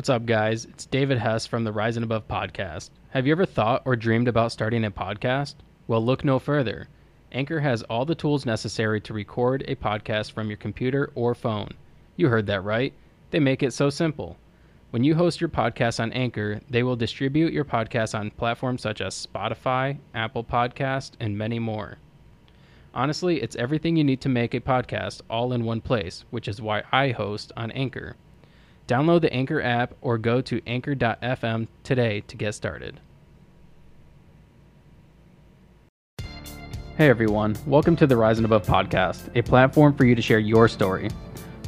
What's up, guys? It's David Hess from the Rising Above podcast. Have you ever thought or dreamed about starting a podcast? Well, look no further. Anchor has all the tools necessary to record a podcast from your computer or phone. You heard that right. They make it so simple. When you host your podcast on Anchor, they will distribute your podcast on platforms such as Spotify, Apple Podcast, and many more. Honestly, it's everything you need to make a podcast all in one place, which is why I host on Anchor. Download the Anchor app or go to anchor.fm today to get started. Hey everyone, welcome to the Rising Above podcast, a platform for you to share your story.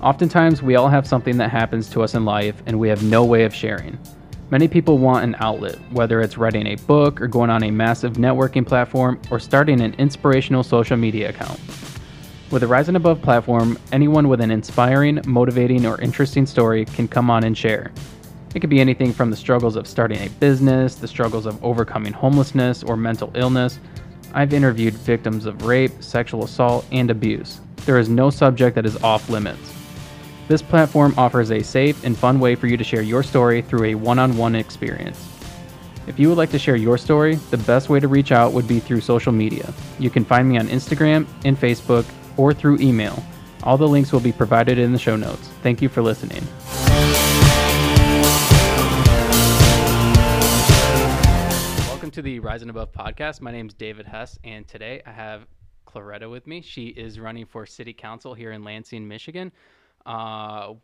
Oftentimes, we all have something that happens to us in life and we have no way of sharing. Many people want an outlet, whether it's writing a book or going on a massive networking platform or starting an inspirational social media account. With Rising Above platform, anyone with an inspiring, motivating, or interesting story can come on and share. It could be anything from the struggles of starting a business, the struggles of overcoming homelessness or mental illness. I've interviewed victims of rape, sexual assault, and abuse. There is no subject that is off limits. This platform offers a safe and fun way for you to share your story through a one on one experience. If you would like to share your story, the best way to reach out would be through social media. You can find me on Instagram and Facebook or through email. All the links will be provided in the show notes. Thank you for listening. Welcome to the Rising Above podcast. My name is David Hess, and today I have Claretta with me. She is running for city council here in Lansing, Michigan. Uh,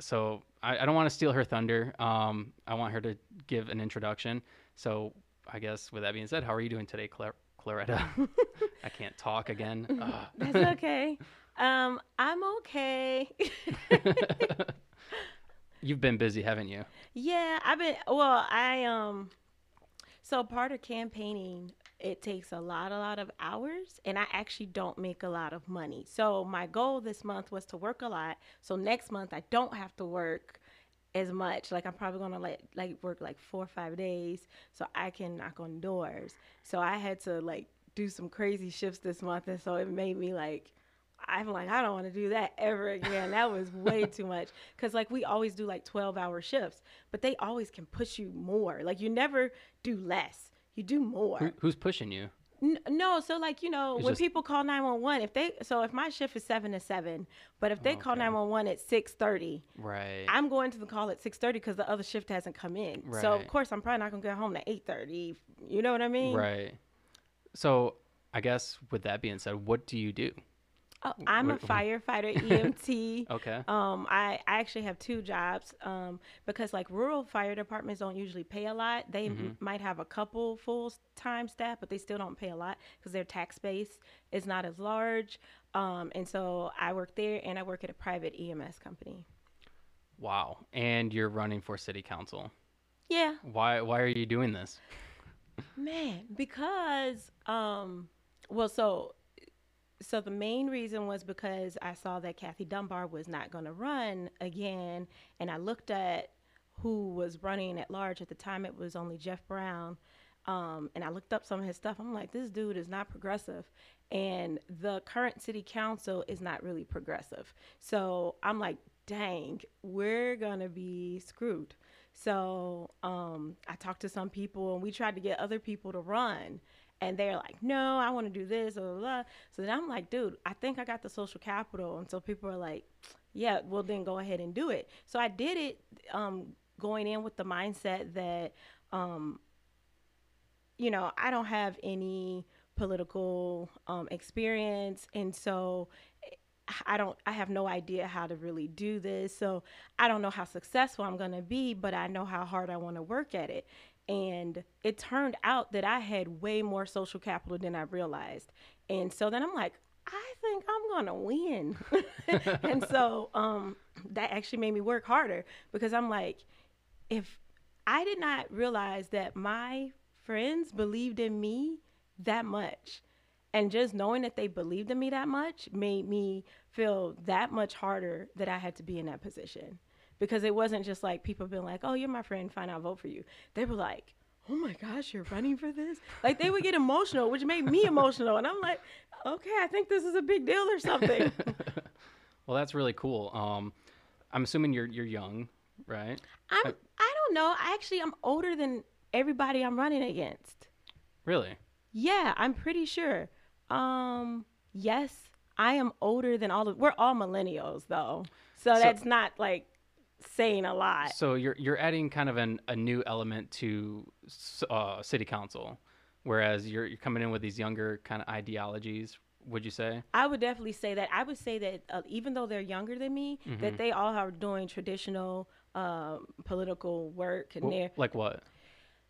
so I, I don't want to steal her thunder. Um, I want her to give an introduction. So I guess with that being said, how are you doing today, Claire? Claretta. I can't talk again. Ugh. That's okay. Um, I'm okay. You've been busy, haven't you? yeah, I've been well, I um so part of campaigning it takes a lot a lot of hours and I actually don't make a lot of money. So my goal this month was to work a lot. So next month I don't have to work as much. Like I'm probably gonna let like work like four or five days so I can knock on doors. So I had to like do some crazy shifts this month, and so it made me like. I'm like, I don't want to do that ever again. That was way too much. Cause like we always do like 12 hour shifts, but they always can push you more. Like you never do less. You do more. Who, who's pushing you? N- no, so like you know, It's when just- people call nine one one, if they so if my shift is seven to seven, but if they call Okay. nine one one at six thirty, Right. I'm going to the call at six thirty because the other shift hasn't come in. Right. So of course I'm probably not gonna get home at eight thirty. You know what I mean? right. So I guess with that being said, what do you do? Oh, I'm a firefighter EMT. Okay. Um, I, I actually have two jobs um, because like rural fire departments don't usually pay a lot. They Mm-hmm. m- might have a couple full time staff, but they still don't pay a lot because their tax base is not as large. Um, and so I work there and I work at a private EMS company. Wow. And you're running for city council. Yeah, Why? Why are you doing this? man, because um, well, so so the main reason was because I saw that Kathy Dunbar was not going to run again, and I looked at who was running at large at the time. It was only Jeff Brown, um, and I looked up some of his stuff. I'm like, this dude is not progressive, and the current city council is not really progressive. So I'm like, dang, we're gonna be screwed. So um, I talked to some people, and we tried to get other people to run and they're like, no, I want to do this, blah, blah, blah. So then I'm like, dude, I think I got the social capital. And so people are like, yeah, well, then go ahead and do it. So I did it um, going in with the mindset that, um, you know, I don't have any political um, experience. And so I don't, I have no idea how to really do this. So I don't know how successful I'm going to be, but I know how hard I want to work at it. And it turned out that I had way more social capital than I realized. And so then I'm like, I think I'm gonna win. and so um, that actually made me work harder because I'm like, if I did not realize that my friends believed in me that much, and just knowing that they believed in me that much made me feel that much harder that I had to be in that position because it wasn't just like people being like, "Oh, you're my friend, fine, I'll vote for you." They were like, "Oh my gosh, you're running for this!" Like they would get emotional, which made me emotional, and I'm like, "Okay, I think this is a big deal or something." well, that's really cool. Um, I'm assuming you're you're young, right? I'm. I- I don't know. I actually I'm older than everybody I'm running against. Really? Yeah, I'm pretty sure. Um, yes, I am older than all of. We're all millennials though, so, So- that's not like saying a lot. So you're you're adding kind of an, a new element to uh, city council, whereas you're you're coming in with these younger kind of ideologies. Would you say? I would definitely say that. I would say that uh, even though they're younger than me, Mm-hmm. that they all are doing traditional um, political work, and Wh- they're like what?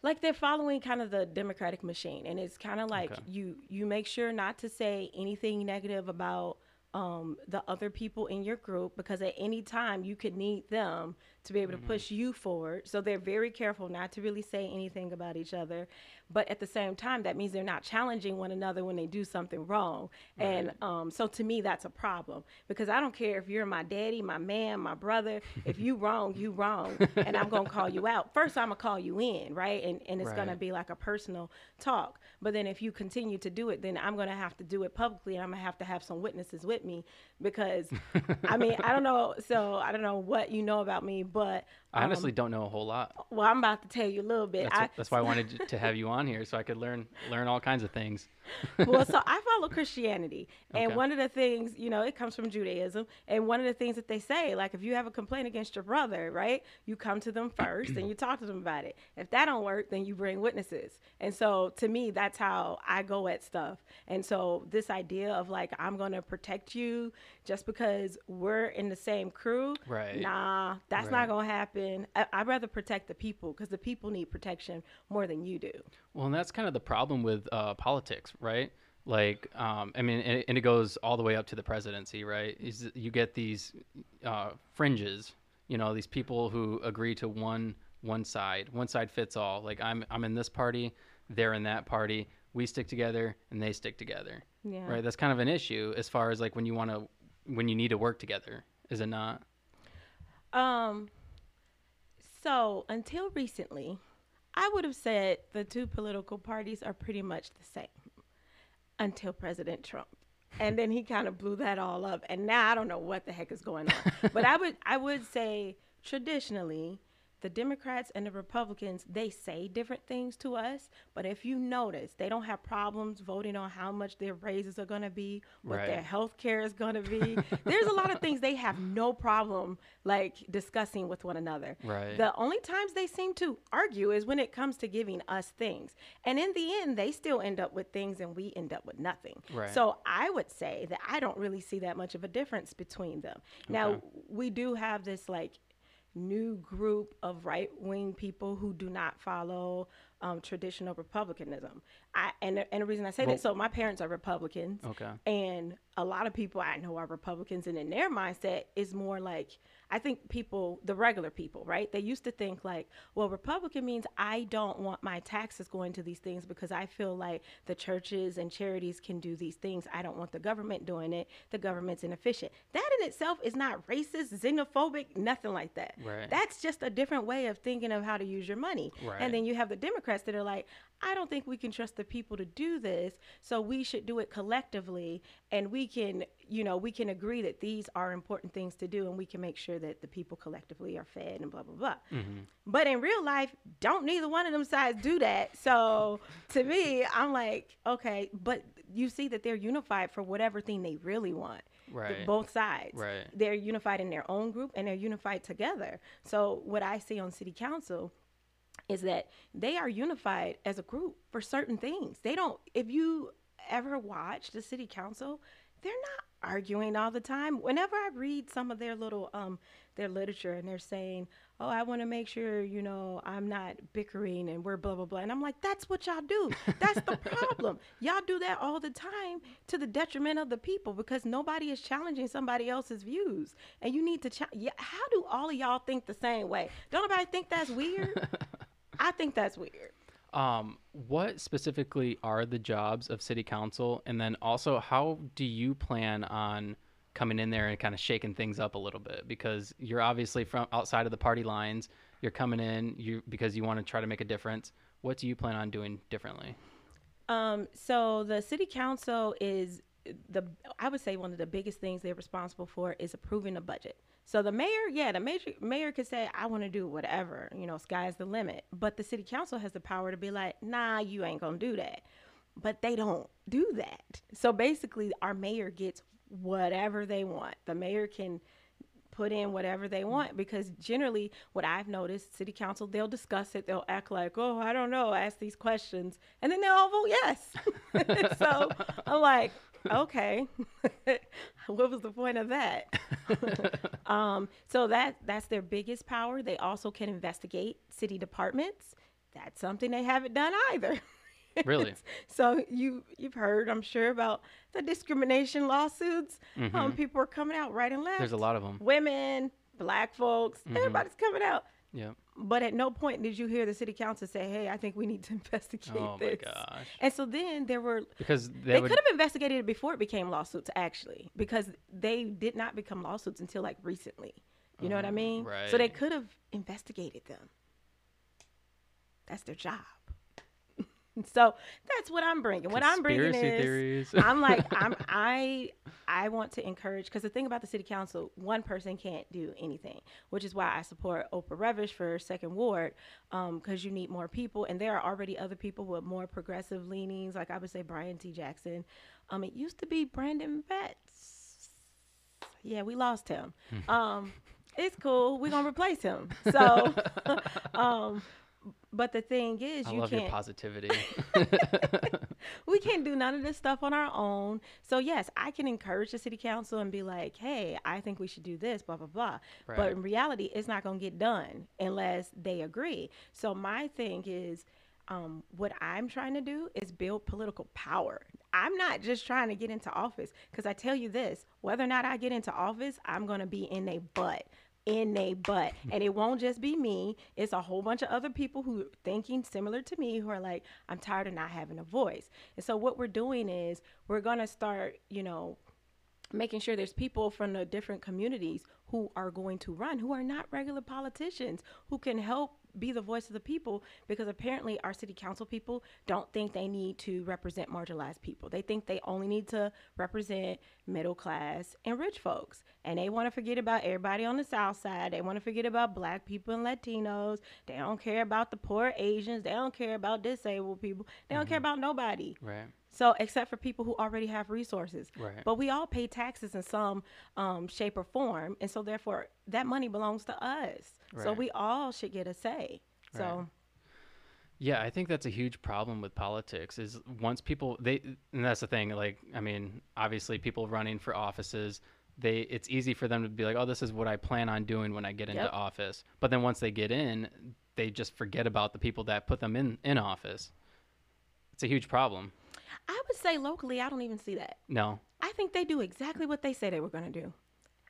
like they're following kind of the democratic machine and it's kind of like Okay. you you make sure not to say anything negative about um, the other people in your group because at any time you could need them to be able to push you forward. So they're very careful not to really say anything about each other but at the same time that means they're not challenging one another when they do something wrong. And um, so to me that's a problem because i don't care if you're my daddy my man my brother if you wrong you wrong and i'm gonna call you out. First i'm gonna call you in right? And, and it's gonna be like a personal talk. But then if you continue to do it then i'm gonna have to do it publicly and i'm gonna have to have some witnesses with me because i mean i don't know so i don't know what you know about me but I um, honestly don't know a whole lot. well i'm about to tell you a little bit That's, I, that's why I wanted to have you on here so I could learn learn all kinds of things. well, so I follow Christianity, and Okay. one of the things, you know, it comes from Judaism, and one of the things that they say, like if you have a complaint against your brother, right, you come to them first and you talk to them about it. If that don't work, then you bring witnesses. And so, to me, that's how I go at stuff. And so, this idea of like I'm gonna protect you just because we're in the same crew, Right. Nah, that's Right. not gonna happen. I- I'd rather protect the people because the people need protection more than you do. Well, and that's kind of the problem with uh, politics, right? Like, um, I mean, and, and it goes all the way up to the presidency, right? Is you get these uh, fringes, you know, these people who agree to one one side, one side fits all. Like, I'm I'm in this party, they're in that party. We stick together, and they stick together, Yeah. right? That's kind of an issue as far as like when you want to, when you need to work together, is it not? Um. So until recently, I would have said the two political parties are pretty much the same. Until President Trump, and then he kind of blew that all up, and now I don't know what the heck is going on. but I would I would say traditionally. The Democrats and the Republicans, they say different things to us, but if you notice, they don't have problems voting on how much their raises are going to be, what their health care is going to be. There's a lot of things they have no problem like discussing with one another. Right. The only times they seem to argue is when it comes to giving us things. And in the end, they still end up with things and we end up with nothing. Right. So I would say that I don't really see that much of a difference between them. Now, we do have this like new group of right wing people who do not follow um, traditional republicanism. I, and, the- and the reason I say Well- that, so my parents are Republicans. Okay. And a lot of people I know are Republicans, and in their mindset is more like I think people, the regular people, right? They used to think like, well, Republican means I don't want my taxes going to these things because I feel like the churches and charities can do these things. I don't want the government doing it. The government's inefficient. That in itself is not racist, xenophobic, nothing like that. Right. That's just a different way of thinking of how to use your money. Right. And then you have the Democrats that are like, I don't think we can trust the people to do this, so we should do it collectively, and we can, you know, we can agree that these are important things to do, and we can make sure that the people collectively are fed and blah blah blah. Mm-hmm. But in real life, don't neither one of them sides do that. So to me, I'm like, okay, but you see that they're unified for whatever thing they really want. Right. Both sides. Right. They're unified in their own group and they're unified together. So what I see on city council is that they are unified as a group for certain things. They don't if you ever watch the city council, they're not arguing all the time. Whenever I read some of their little um their literature and they're saying, "Oh, I want to make sure, you know, I'm not bickering and we're blah blah blah." And I'm like, "That's what y'all do. That's the problem. y'all do that all the time to the detriment of the people because nobody is challenging somebody else's views. And you need to cha- yeah, how do all of y'all think the same way? Don't nobody think that's weird? I think that's weird. Um, what specifically are the jobs of city council, and then also how do you plan on coming in there and kind of shaking things up a little bit? Because you're obviously from outside of the party lines. You're coming in you because you want to try to make a difference. What do you plan on doing differently? Um, so the city council is the I would say one of the biggest things they're responsible for is approving a budget. So the mayor, yeah, the major, mayor could say, I want to do whatever, you know, sky's the limit. But the city council has the power to be like, nah, you ain't to do that. But they don't do that. So basically, our mayor gets whatever they want. The mayor can put in whatever they want because generally what I've noticed, city council, they'll discuss it, they'll act like, oh, I don't know, ask these questions, and then they'll all vote yes. so I'm like, okay, what was the point of that? um, so that that's their biggest power. They also can investigate city departments. That's something they haven't done either. Really? so you you've heard, I'm sure, about the discrimination lawsuits. Mm-hmm. Um, people are coming out right and left. There's a lot of them. Women, black folks, mm-hmm. everybody's coming out. Yeah. But at no point did you hear the city council say, "Hey, I think we need to investigate oh this." Oh my gosh! And so then there were because they would... could have investigated it before it became lawsuits, actually, because they did not become lawsuits until like recently. You know what I oh, mean? Right. So they could have investigated them. That's their job. So that's what I'm bringing. What I'm bringing is I'm like I'm I I want to encourage because the thing about the city council, one person can't do anything, which is why I support Oprah Revish for Second Ward because um, you need more people, and there are already other people with more progressive leanings. Like I would say Brian T. Jackson. Um, it used to be Brandon Betz. Yeah, we lost him. Hmm. um, it's cool. We're gonna replace him. So, um, but the thing is, I you love can't. your positivity. we can't do none of this stuff on our own. So yes, I can encourage the city council and be like, "Hey, I think we should do this." Blah blah blah. Right. But in reality, it's not going to get done unless they agree. So my thing is. Um, what I'm trying to do is build political power. I'm not just trying to get into office because I tell you this whether or not I get into office, I'm going to be in a butt in a butt. Mm-hmm. And it won't just be me. It's a whole bunch of other people who are thinking similar to me who are like, I'm tired of not having a voice. And so what we're doing is we're gonna start, you know, making sure there's people from the different communities who are going to run, who are not regular politicians, who can help be the voice of the people because apparently our city council people don't think they need to represent marginalized people. They think they only need to represent middle class and rich folks. And they want to forget about everybody on the south side. They want to forget about black people and Latinos. They don't care about the poor Asians. They don't care about disabled people. They don't mm-hmm. care about nobody. Right. So, except for people who already have resources. Right. But we all pay taxes in some um, shape or form. And so, therefore, that money belongs to us. Right. So, we all should get a say. So, yeah, I think that's a huge problem with politics is once people, they, and that's the thing, like, I mean, obviously, people running for offices, they it's easy for them to be like, oh, this is what I plan on doing when I get into yep. office. But then once they get in, they just forget about the people that put them in, in office. It's a huge problem. I would say locally, I don't even see that. No. I think they do exactly what they say they were going to do,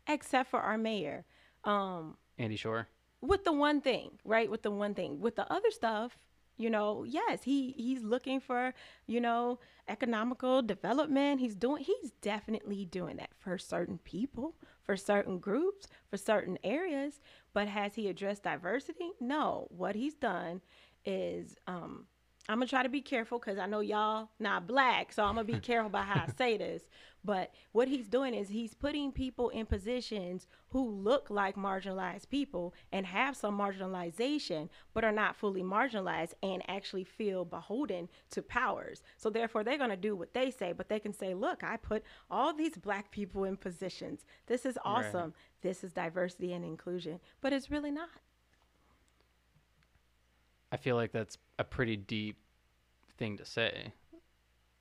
except for our mayor. Um, Andy Schor. With the one thing, right? With the one thing. With the other stuff, you know, yes, he he's looking for, you know, economical development. He's doing he's definitely doing that for certain people, for certain groups, for certain areas. But has he addressed diversity? No. What he's done is um, I'm gonna try to be careful because I know y'all not black, so I'm gonna be careful about how I say this. But what he's doing is he's putting people in positions who look like marginalized people and have some marginalization, but are not fully marginalized and actually feel beholden to powers. So therefore, they're gonna do what they say, but they can say, "Look, I put all these black people in positions. This is awesome. Right. This is diversity and inclusion." But it's really not. I feel like that's a pretty deep thing to say.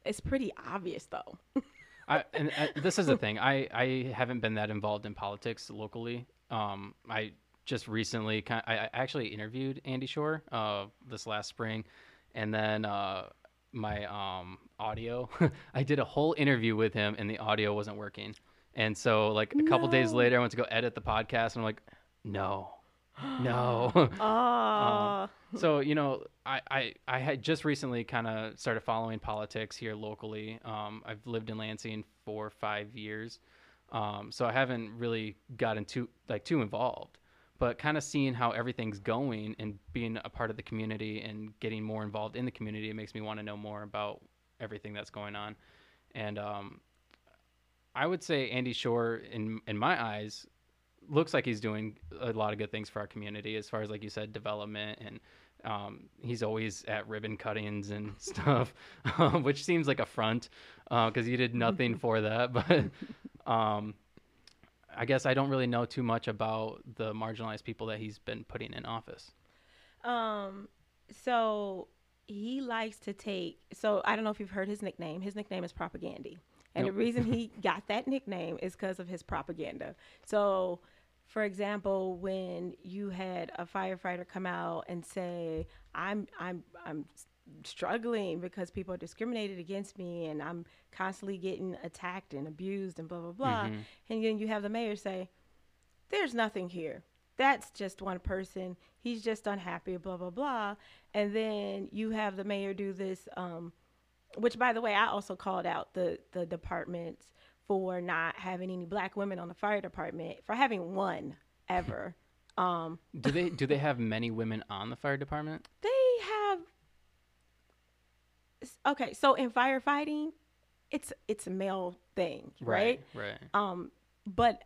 It's pretty obvious, though. I, and uh, this is the thing. I, I haven't been that involved in politics locally. Um, I just recently, kind of, I, I actually interviewed Andy Schor uh, this last spring, and then uh, my um, audio. I did a whole interview with him, and the audio wasn't working. And so, like a no. couple days later, I went to go edit the podcast, and I'm like, no, no. um, so you know, I I, I had just recently kind of started following politics here locally. Um, I've lived in Lansing for five years, um, so I haven't really gotten too like too involved. But kind of seeing how everything's going and being a part of the community and getting more involved in the community, it makes me want to know more about everything that's going on. And um, I would say Andy Schor, in in my eyes, looks like he's doing a lot of good things for our community as far as like you said development and um, he's always at ribbon cuttings and stuff, um, which seems like a front because uh, he did nothing for that. But um, I guess I don't really know too much about the marginalized people that he's been putting in office. Um, so he likes to take. So I don't know if you've heard his nickname. His nickname is Propagandy. And nope. the reason he got that nickname is because of his propaganda. So for example, when you had a firefighter come out and say, "I'm I'm I'm struggling because people are discriminated against me and I'm constantly getting attacked and abused and blah blah blah," mm-hmm. and then you have the mayor say, "There's nothing here. That's just one person. He's just unhappy, blah blah blah," and then you have the mayor do this. Um, which, by the way, I also called out the the departments for not having any black women on the fire department, for having one ever. Um, do they do they have many women on the fire department? They have. Okay, so in firefighting, it's it's a male thing, right? Right. right. Um, but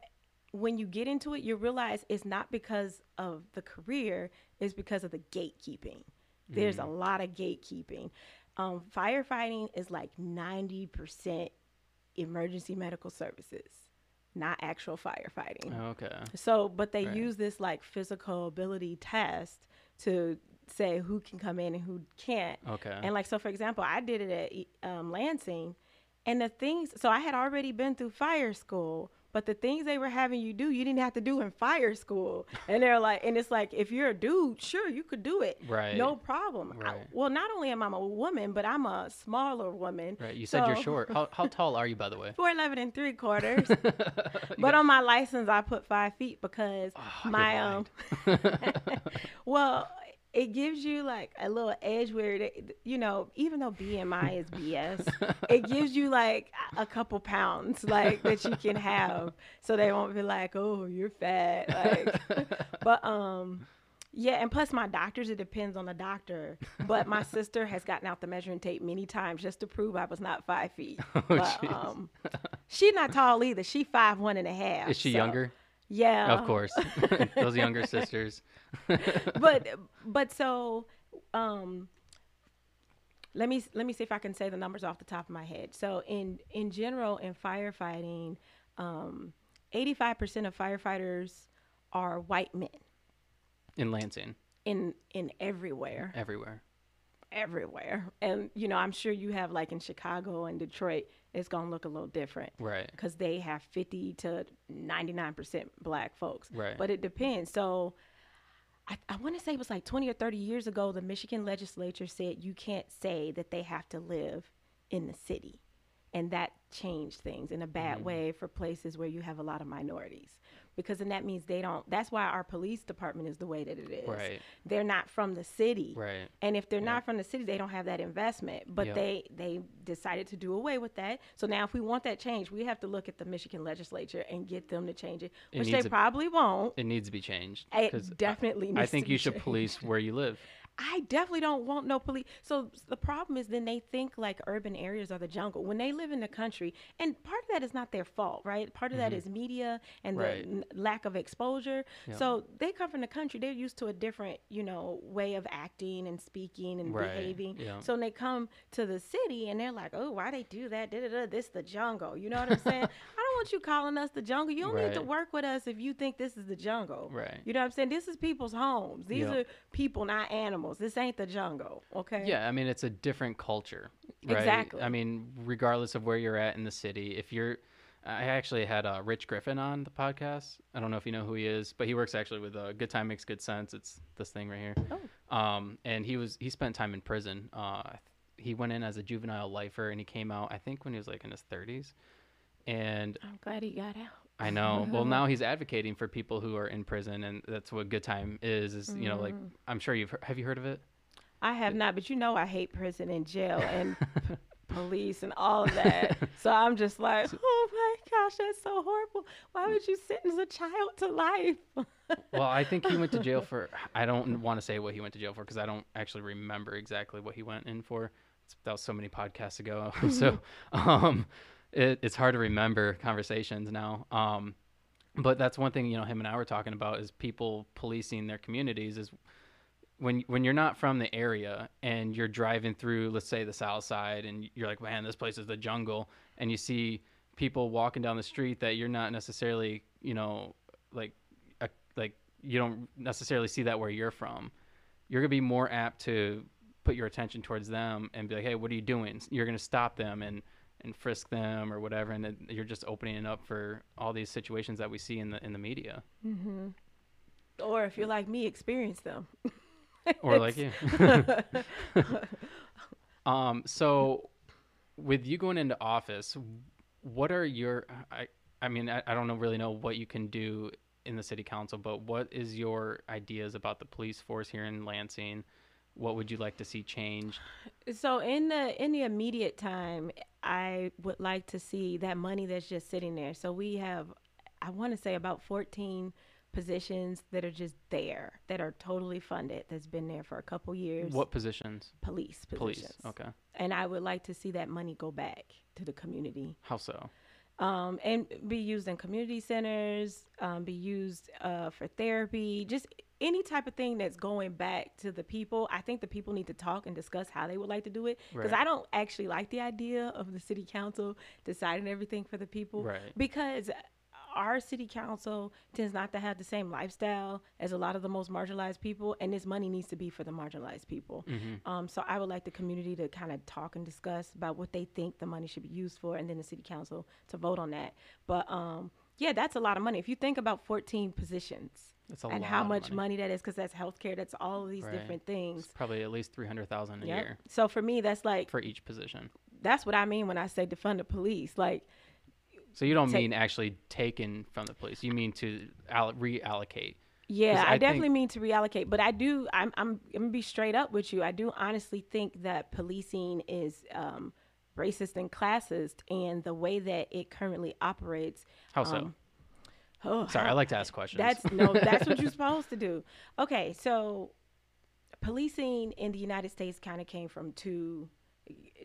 when you get into it, you realize it's not because of the career; it's because of the gatekeeping. There's mm. a lot of gatekeeping. Um, firefighting is like ninety percent emergency medical services, not actual firefighting. Oh, okay. So, but they right. use this like physical ability test to say who can come in and who can't. Okay. And like, so for example, I did it at um, Lansing, and the things, so I had already been through fire school, but the things they were having you do, you didn't have to do in fire school. And they're like, and it's like, if you're a dude, sure, you could do it. Right. No problem. Right. I, well, not only am I a woman, but I'm a smaller woman. Right. You said you're short. How, how tall are you, by the way? 4'11 and three quarters. but on my license, I put five feet because oh, my, um, well, it gives you like a little edge where it, you know even though bmi is bs it gives you like a couple pounds like that you can have. So they won't be like oh you're fat like. But um yeah and plus my doctors it depends on the doctor. But my sister has gotten out the measuring tape many times just to prove i was not five feet. Oh, but um she's not tall either. She five one and a half is she so. younger yeah. Of course. Those younger sisters. but but so um let me let me see if I can say the numbers off the top of my head. So in in general in firefighting, um 85% of firefighters are white men. In Lansing. In in everywhere. Everywhere. Everywhere. And you know, I'm sure you have like in Chicago and Detroit, it's going to look a little different. Right. Because they have 50 to 99% black folks. Right. But it depends. So I, I want to say it was like 20 or 30 years ago, the Michigan legislature said you can't say that they have to live in the city. And that changed things in a bad mm-hmm. way for places where you have a lot of minorities. Because then that means they don't that's why our police department is the way that it is. Right. They're not from the city. Right. And if they're yeah. not from the city they don't have that investment. But yep. they they decided to do away with that. So now if we want that change we have to look at the michigan legislature and get them to change it which it they probably won't. It needs to be changed it definitely I, I think you should changed. police where you live I definitely don't want no police. So the problem is then they think like urban areas are the jungle when they live in the country. And part of that is not their fault, right? Part of mm-hmm. that is media and right. the n- lack of exposure. So they come from the country. They're used to a different, you know, way of acting and speaking and right. behaving. So when they come to the city and they're like, oh, why they do that? Da-da-da, this the jungle. You know what I'm saying? I don't want you calling us the jungle. You don't right. need to work with us if you think this is the jungle. Right. You know what I'm saying? This is people's homes. These yep. are people, not animals animals. This ain't the jungle, okay? Yeah, I mean it's a different culture, right? Exactly. I mean, regardless of where you're at in the city, if you're I actually had uh, Rich Griffin on the podcast. I don't know if you know who he is, but he works actually with uh, Good Time Makes Good Sense. It's this thing right here. Oh. Um, and he was he spent time in prison. Uh, he went in as a juvenile lifer, and he came out I think when he was like in his 30s. And I'm glad he got out. I know. well, now he's advocating for people who are in prison, and that's what good time is. Is you know, like mm. I'm sure you've have you heard of it? I have not, but you know, I hate prison and jail and p- police and all of that. so I'm just like, oh my gosh, that's so horrible. Why would you sentence a child to life? well, I think he went to jail for. I don't want to say what he went to jail for because I don't actually remember exactly what he went in for. It's, that was so many podcasts ago. so, um, it, it's hard to remember conversations now. Um, but that's one thing you know him and I were talking about is people policing their communities is when when you're not from the area and you're driving through let's say the south side and you're like man this place is the jungle and you see people walking down the street that you're not necessarily you know like a, like you don't necessarily see that where you're from you're going to be more apt to put your attention towards them and be like hey what are you doing you're going to stop them and and frisk them or whatever and then you're just opening it up for all these situations that we see in the in the media Or if you're like me, experience them. or like you. um, so with you going into office, what are your I I mean I, I don't know really know what you can do in the city council, but what is your ideas about the police force here in Lansing? What would you like to see changed? So in the in the immediate time, I would like to see that money that's just sitting there. So we have, I want to say about 14 positions that are just there that are totally funded. That's been there for a couple years. What positions? police Police. positions? Okay. And I would like to see that money go back to the community How so? um, and be used in community centers, um, be used uh, for therapy, just any type of thing that's going back to the people. I think the people need to talk and discuss how they would like to do it because Right. I don't actually like the idea of the city council deciding everything for the people. Right. Because our city council tends not to have the same lifestyle as a lot of the most marginalized people, and this money needs to be for the marginalized people. Um, so I would like the community to kind of talk and discuss about what they think the money should be used for, and then the city council to vote on that. But um, yeah, that's a lot of money. If you think about 14 positions and lot how much money. money. that is, because that's healthcare, that's all of these Right. different things. It's probably at least three hundred thousand a Yep. year So for me, that's like for each position. that's what I mean when I say defund the police. Like So you don't Take- mean actually taken from the police. You mean to all- reallocate. yeah I, I definitely mean to reallocate, but I do. I'm, I'm, I'm gonna be straight up with you. I do honestly think that policing is um, racist and classist, and the way that it currently operates. How so? Um, Oh, Sorry, I like to ask questions. That's no, that's what you're supposed to do. Okay, so policing in the United States kind of came from two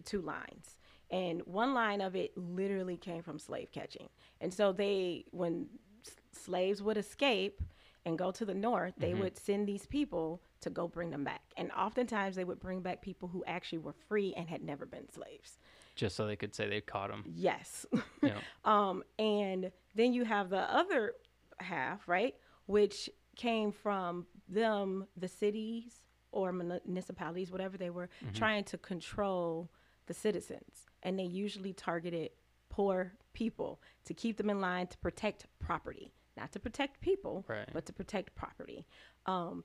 two lines. And one line of it literally came from slave catching. And so they when s- slaves would escape and go to the north, they mm-hmm. would send these people to go bring them back. And oftentimes they would bring back people who actually were free and had never been slaves. Just so they could say they caught him. Yes. Yeah. Um, and then you have the other half, right, which came from them, the cities or municipalities, whatever they were, trying to control the citizens. And they usually targeted poor people to keep them in line to protect property, not to protect people, Right. but to protect property. Um,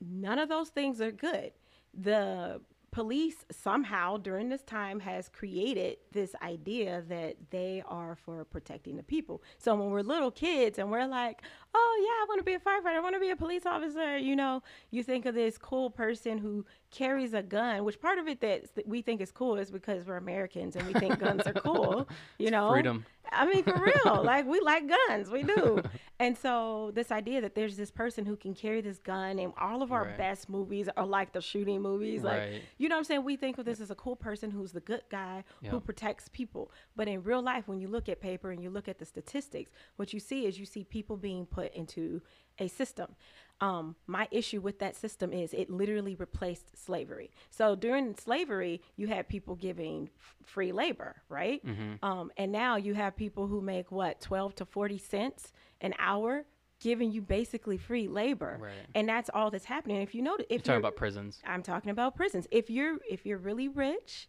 none of those things are good. The police somehow during this time has created this idea that they are for protecting the people. So when we're little kids and we're like, "Oh yeah, I want to be a firefighter, I want to be a police officer," you know, you think of this cool person who carries a gun, which part of it that we think is cool is because we're Americans and we think guns are cool, you know. freedom. I mean, for real, like we like guns, we do. And so this idea that there's this person who can carry this gun, and all of our Right. best movies are like the shooting movies, like Right. you know what I'm saying. We think of this as a cool person who's the good guy who Yep. protects people, but in real life, when you look at paper and you look at the statistics, what you see is you see people being put into a system. Um, my issue with that system is it literally replaced slavery. So during slavery, you had people giving f- free labor, right? Mm-hmm. Um, and now you have people who make what, 12 to 40 cents an hour giving you basically free labor. Right. And that's all that's happening. If you know, if You're talking about prisons. I'm talking about prisons. If you're if you're really rich,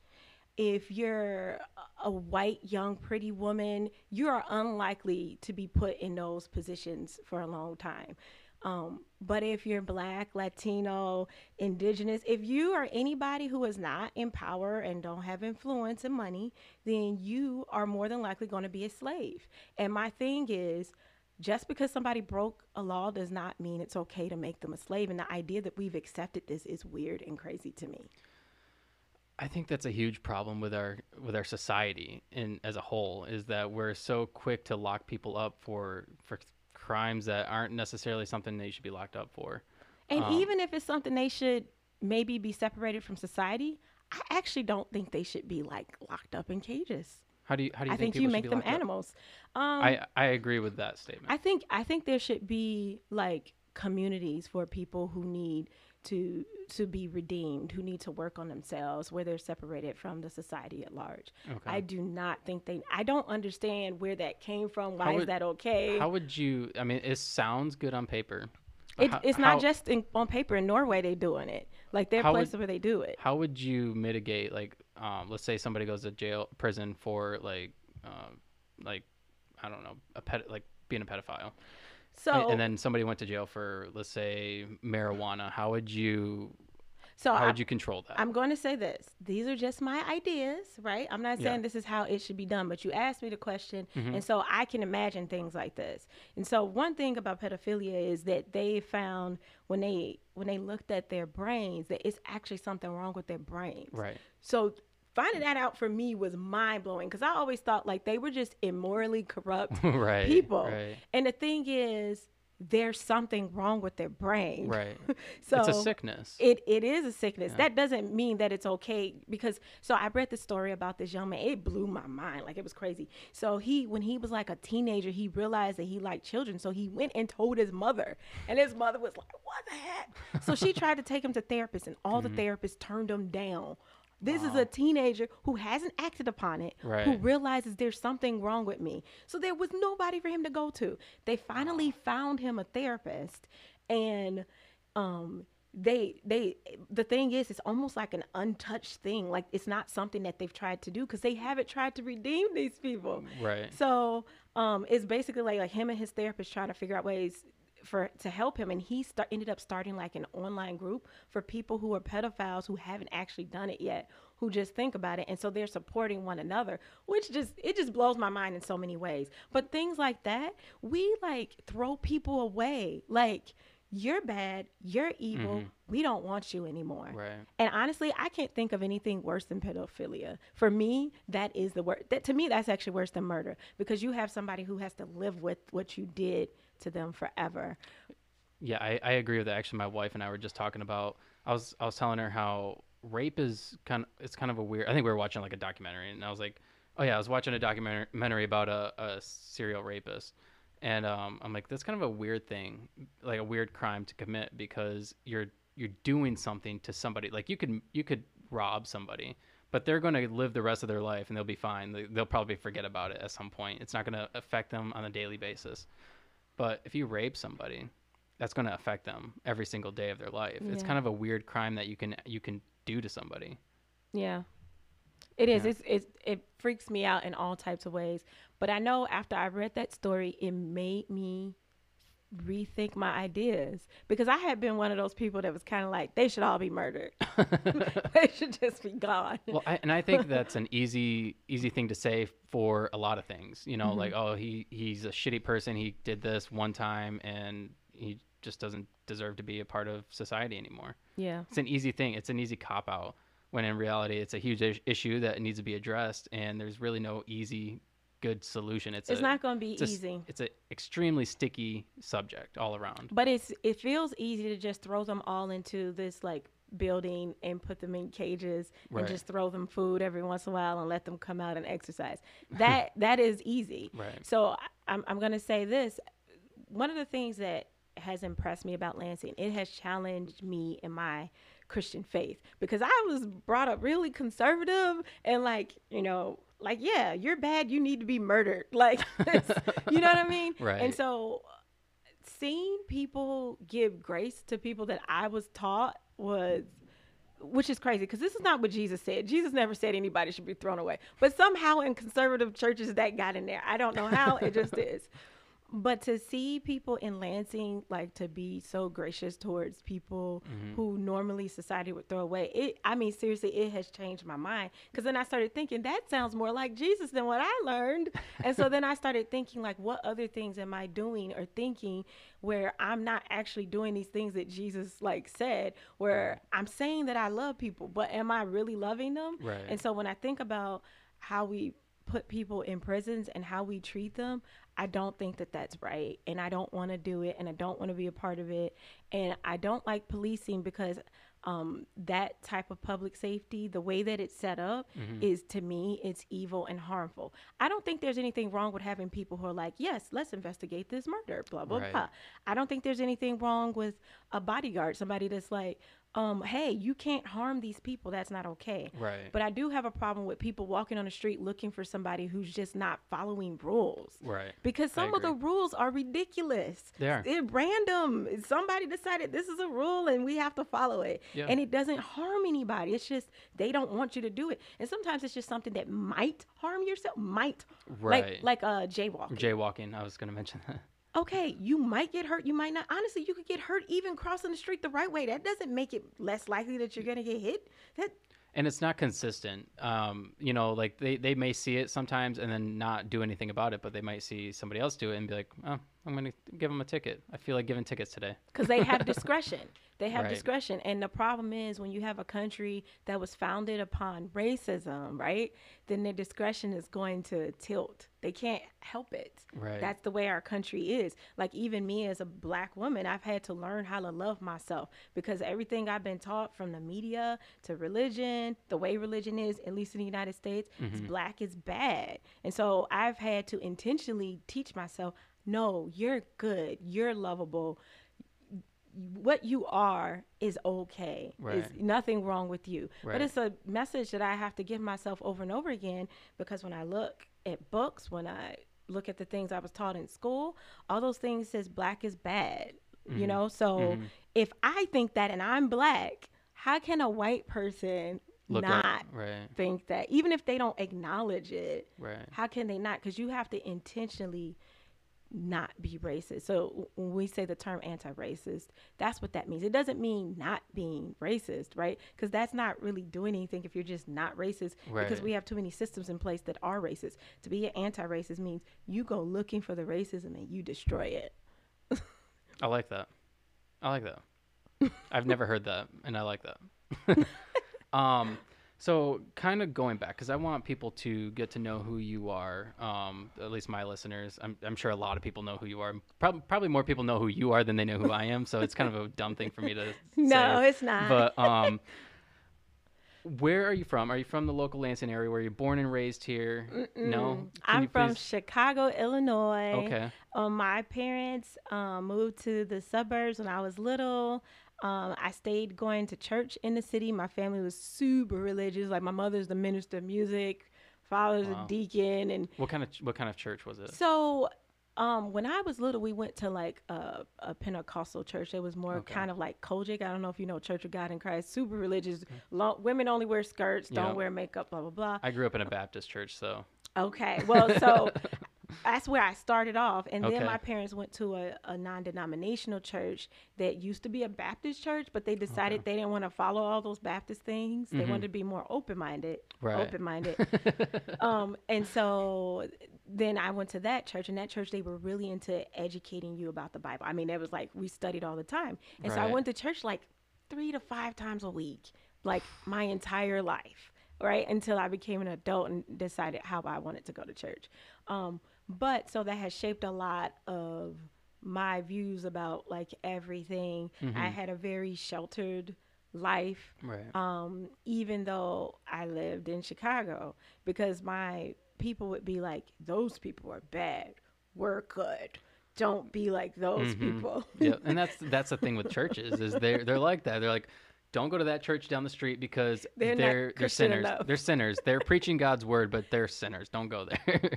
if you're a- a white young pretty woman, you are unlikely to be put in those positions for a long time. Um, but if you're black, Latino, indigenous, if you are anybody who is not in power and don't have influence and money, then you are more than likely going to be a slave. And my thing is, just because somebody broke a law does not mean it's okay to make them a slave. And the idea that we've accepted this is weird and crazy to me. I think that's a huge problem with our with our society in as a whole is that we're so quick to lock people up for for crimes that aren't necessarily something they should be locked up for. And Um, even if it's something they should maybe be separated from society, I actually don't think they should be like locked up in cages. How do you how do you I think, think, you make them animals. Um, I I agree with that statement. I think I think there should be like communities for people who need to to be redeemed, who need to work on themselves, where they're separated from the society at large. Okay. I do not think they. I don't understand where that came from. Why How is would- that okay? how would you? I mean, it sounds good on paper. it, how- it's not how- just in, on paper. In Norway, they're doing it. Like there are How would- places where they do it. How would you mitigate like um, let's say somebody goes to jail prison for like um, like I don't know a pet like being a pedophile So and, then somebody went to jail for let's say marijuana how would you so how I, would you control that I'm going to say this. These are just my ideas, right? I'm not Yeah. saying this is how it should be done, but you asked me the question, Mhm. and so I can imagine things like this. And so one thing about pedophilia is that they found when they when they looked at their brains that it's actually something wrong with their brains. right So finding that out for me was mind blowing because I always thought like they were just immorally corrupt right people. right And the thing is, there's something wrong with their brain. right so it's a sickness it, it is a sickness. Yeah. That doesn't mean that it's okay because so I read the story about this young man. It blew my mind. Like it was crazy. So he when he was like a teenager, he realized that he liked children. So he went and told his mother. And his mother was like, What the heck? So she tried to take him to therapists and all the mm-hmm. therapists turned him down. This is Mm-hmm. A teenager who hasn't acted upon it, who realizes there's something wrong with me. So there was nobody for him to go to. They finally found him a therapist and um they they the thing is it's almost like an untouched thing like it's not something that they've tried to do because they haven't tried to redeem these people right so um it's basically like, like him and his therapist trying to figure out ways for to help him and he start, ended up starting like an online group for people who are pedophiles who haven't actually done it yet who just think about it and so they're supporting one another which just it just blows my mind in so many ways but things like that we like throw people away like you're bad you're evil mm-hmm. we don't want you anymore right and honestly, I can't think of anything worse than pedophilia. For me, that is the worst. That to me, that's actually worse than murder because you have somebody who has to live with what you did to them forever. Yeah, I, I agree with that. Actually, my wife and I were just talking about. I was I was telling her how rape is kind of it's kind of a weird. I think we were watching like a documentary, and I was like, oh yeah, I was watching a documentary about a, a serial rapist, and um, I'm like, that's kind of a weird thing, like a weird crime to commit because you're you're doing something to somebody. Like you could you could rob somebody, but they're going to live the rest of their life and they'll be fine. They, they'll probably forget about it at some point. It's not going to affect them on a daily basis. But if you rape somebody, that's going to affect them every single day of their life. It's kind of a weird crime that you can you can do to somebody. Yeah. It is. Yeah. It's, it's it freaks me out in all types of ways. But I know after I read that story, it made me rethink my ideas because I had been one of those people that was kind of like they should all be murdered. they should just be gone. well, I, and I think that's an easy easy thing to say for a lot of things. You know, Mm-hmm. like oh he he's a shitty person. He did this one time and he just doesn't deserve to be a part of society anymore. yeah. It's an easy thing. It's an easy cop out when in reality it's a huge is- issue that needs to be addressed and there's really no easy good solution. It's It's a, not going to be it's a easy. it's an extremely sticky subject all around. But it's it feels easy to just throw them all into this like building and put them in cages Right. and just throw them food every once in a while and let them come out and exercise. That that is easy. Right. So I'm I'm gonna say this. One of the things that has impressed me about Lansing, it has challenged me in my Christian faith because I was brought up really conservative and like you know like yeah you're bad you need to be murdered like you know what I mean Right. and so seeing people give grace to people that I was taught was which is crazy because this is not what Jesus said. Jesus never said anybody should be thrown away. But somehow in conservative churches that got in there. I don't know how, it just is. But to see people in Lansing like to be so gracious towards people mm-hmm. who normally society would throw away, it I mean seriously, it has changed my mind. Cause then I started thinking that sounds more like Jesus than what I learned. and so then I started thinking like what other things am I doing or thinking where I'm not actually doing these things that Jesus like said, where I'm saying that I love people, but am I really loving them? Right. And so when I think about how we put people in prisons and how we treat them, I don't think that that's right. And I don't want to do it and I don't want to be a part of it. And I don't like policing because um, that type of public safety, the way that it's set up, Mm-hmm. is to me, it's evil and harmful. I don't think there's anything wrong with having people who are like, yes, let's investigate this murder, blah, blah, Right. blah. I don't think there's anything wrong with a bodyguard, somebody that's like, um, hey, you can't harm these people. That's not okay. Right. But I do have a problem with people walking on the street looking for somebody who's just not following rules. Right. Because some of the rules are ridiculous. They are. They're random. Somebody decided this is a rule and we have to follow it. Yeah. And it doesn't harm anybody. It's just they don't want you to do it. And sometimes it's just something that might harm yourself. Might. Right. Like like uh jaywalking. Jaywalking. I was going to mention that. Okay, you might get hurt, you might not. Honestly, you could get hurt even crossing the street the right way. That doesn't make it less likely that you're gonna get hit. That and it's not consistent. Um, you know, like they, they may see it sometimes and then not do anything about it, but they might see somebody else do it and be like, oh, I'm going to give them a ticket. I feel like giving tickets today. because they have discretion. They have Right. discretion. And the problem is when you have a country that was founded upon racism, right? Then their discretion is going to tilt. They can't help it. Right. That's the way our country is. Like even me as a black woman, I've had to learn how to love myself because everything I've been taught from the media to religion, the way religion is, at least in the United States, is mm-hmm. black is bad. And so I've had to intentionally teach myself, no, you're good, you're lovable what you are is okay. There's Right. nothing wrong with you. Right. But it's a message that I have to give myself over and over again because when I look at books, when I look at the things I was taught in school, all those things says black is bad. Mm-hmm. You know, so if I think that and I'm black, how can a white person Look not. Right. think that even if they don't acknowledge it? Right. How can they not? Because you have to intentionally not be racist. So when we say the term anti-racist, that's what that means. It doesn't mean not being racist, right? Because that's not really doing anything if you're just not racist. Because we have too many systems in place that are racist. To be an anti-racist means you go looking for the racism and you destroy it. I like that. I like that. I've never heard that, and I like that. um, so kind of going back, because I want people to get to know who you are. Um, at least my listeners. I'm, I'm sure a lot of people know who you are. Probably, probably more people know who you are than they know who I am. So it's kind of a dumb thing for me to No, say. it's not. But um, where are you from? Are you from the local Lansing area? Were you born and raised here? No. Can I'm from please- Chicago, Illinois. Okay. Um, my parents um, moved to the suburbs when I was little. Um, I stayed going to church in the city. My family was super religious. Like my mother's the minister of music, father's Wow. a deacon, and What kind of what kind of church was it? so um, when I was little, we went to like a, a Pentecostal church. It was more Okay. kind of like COGIC. I don't know if you know Church of God in Christ. Super religious. Long, women only wear skirts. Don't Yeah. wear makeup. Blah blah blah. I grew up in a Baptist church, so Okay. Well, so that's where I started off. And Okay. then my parents went to a, a non denominational church that used to be a Baptist church, but they decided they didn't want to follow all those Baptist things. They wanted to be more open minded. Mm-hmm. Right. Open minded. um, and so then I went to that church, and that church, they were really into educating you about the Bible. I mean, it was like we studied all the time. And so I went to church like three to five times a week, like my entire life, right? Until I became an adult and decided how I wanted to go to church. Um, but so that has shaped a lot of my views about like everything. I had a very sheltered life right. um, even though I lived in Chicago, because my people would be like, "Those people are bad. We're good. Don't be like those Mm-hmm. people." yeah, and that's that's the thing with churches is they're they're like that. They're like, don't go to that church down the street because They're they're they're, sinners. enough." They're sinners. They're preaching God's word, but they're sinners. Don't go there.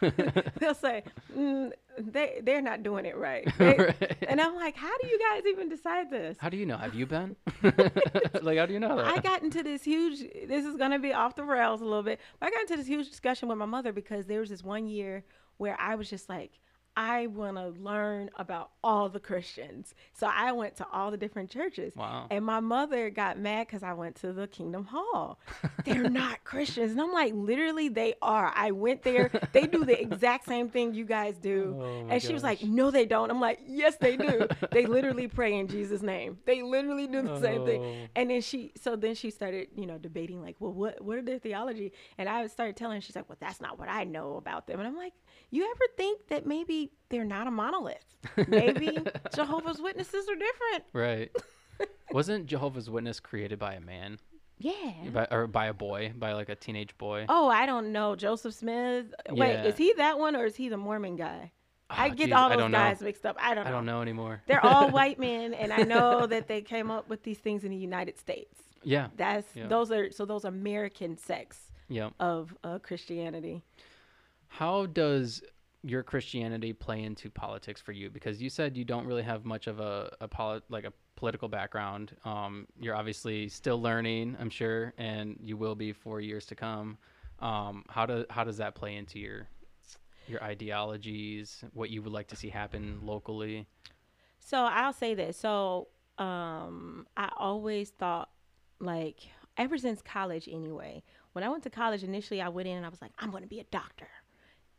They'll say, mm, "They they're not doing it right." They- Right. And I'm like, "How do you guys even decide this?" How do you know? Have you been? like, how do you know that? I got into this huge. This is gonna be off the rails a little bit. But I got into this huge discussion with my mother because there was this one year where I was just like, I want to learn about all the Christians. So I went to all the different churches. Wow. And my mother got mad because I went to the Kingdom Hall. They're not Christians. And I'm like, literally, they are. I went there. They do the exact same thing you guys do. Oh and she was like, no, they don't. I'm like, yes, they do. they literally pray in Jesus' name. They literally do the same Oh. thing. And then she, so then she started, you know, debating like, well, what, what are their theology? And I started telling her, she's like, well, that's not what I know about them. And I'm like, you ever think that maybe they're not a monolith? Maybe Jehovah's Witnesses are different. right. Wasn't Jehovah's Witness created by a man, yeah. by, or by a boy, by like a teenage boy? Oh, I don't know. Joseph Smith. Wait, Yeah. is he that one or is he the Mormon guy? I Ah, get geez, all those don't know. guys mixed up. I don't know. I don't know anymore. They're all white men, and I know that they came up with these things in the United States. Yeah. That's Yeah. those are so those American sects Yeah. of uh, Christianity. How does your Christianity play into politics for you? Because you said you don't really have much of a, a poli- like a political background. Um, you're obviously still learning, I'm sure, and you will be for years to come. Um, how do how does that play into your your ideologies? What you would like to see happen locally? So I'll say this. So um, I always thought, like, ever since college anyway, when I went to college initially, I went in and I was like, I'm going to be a doctor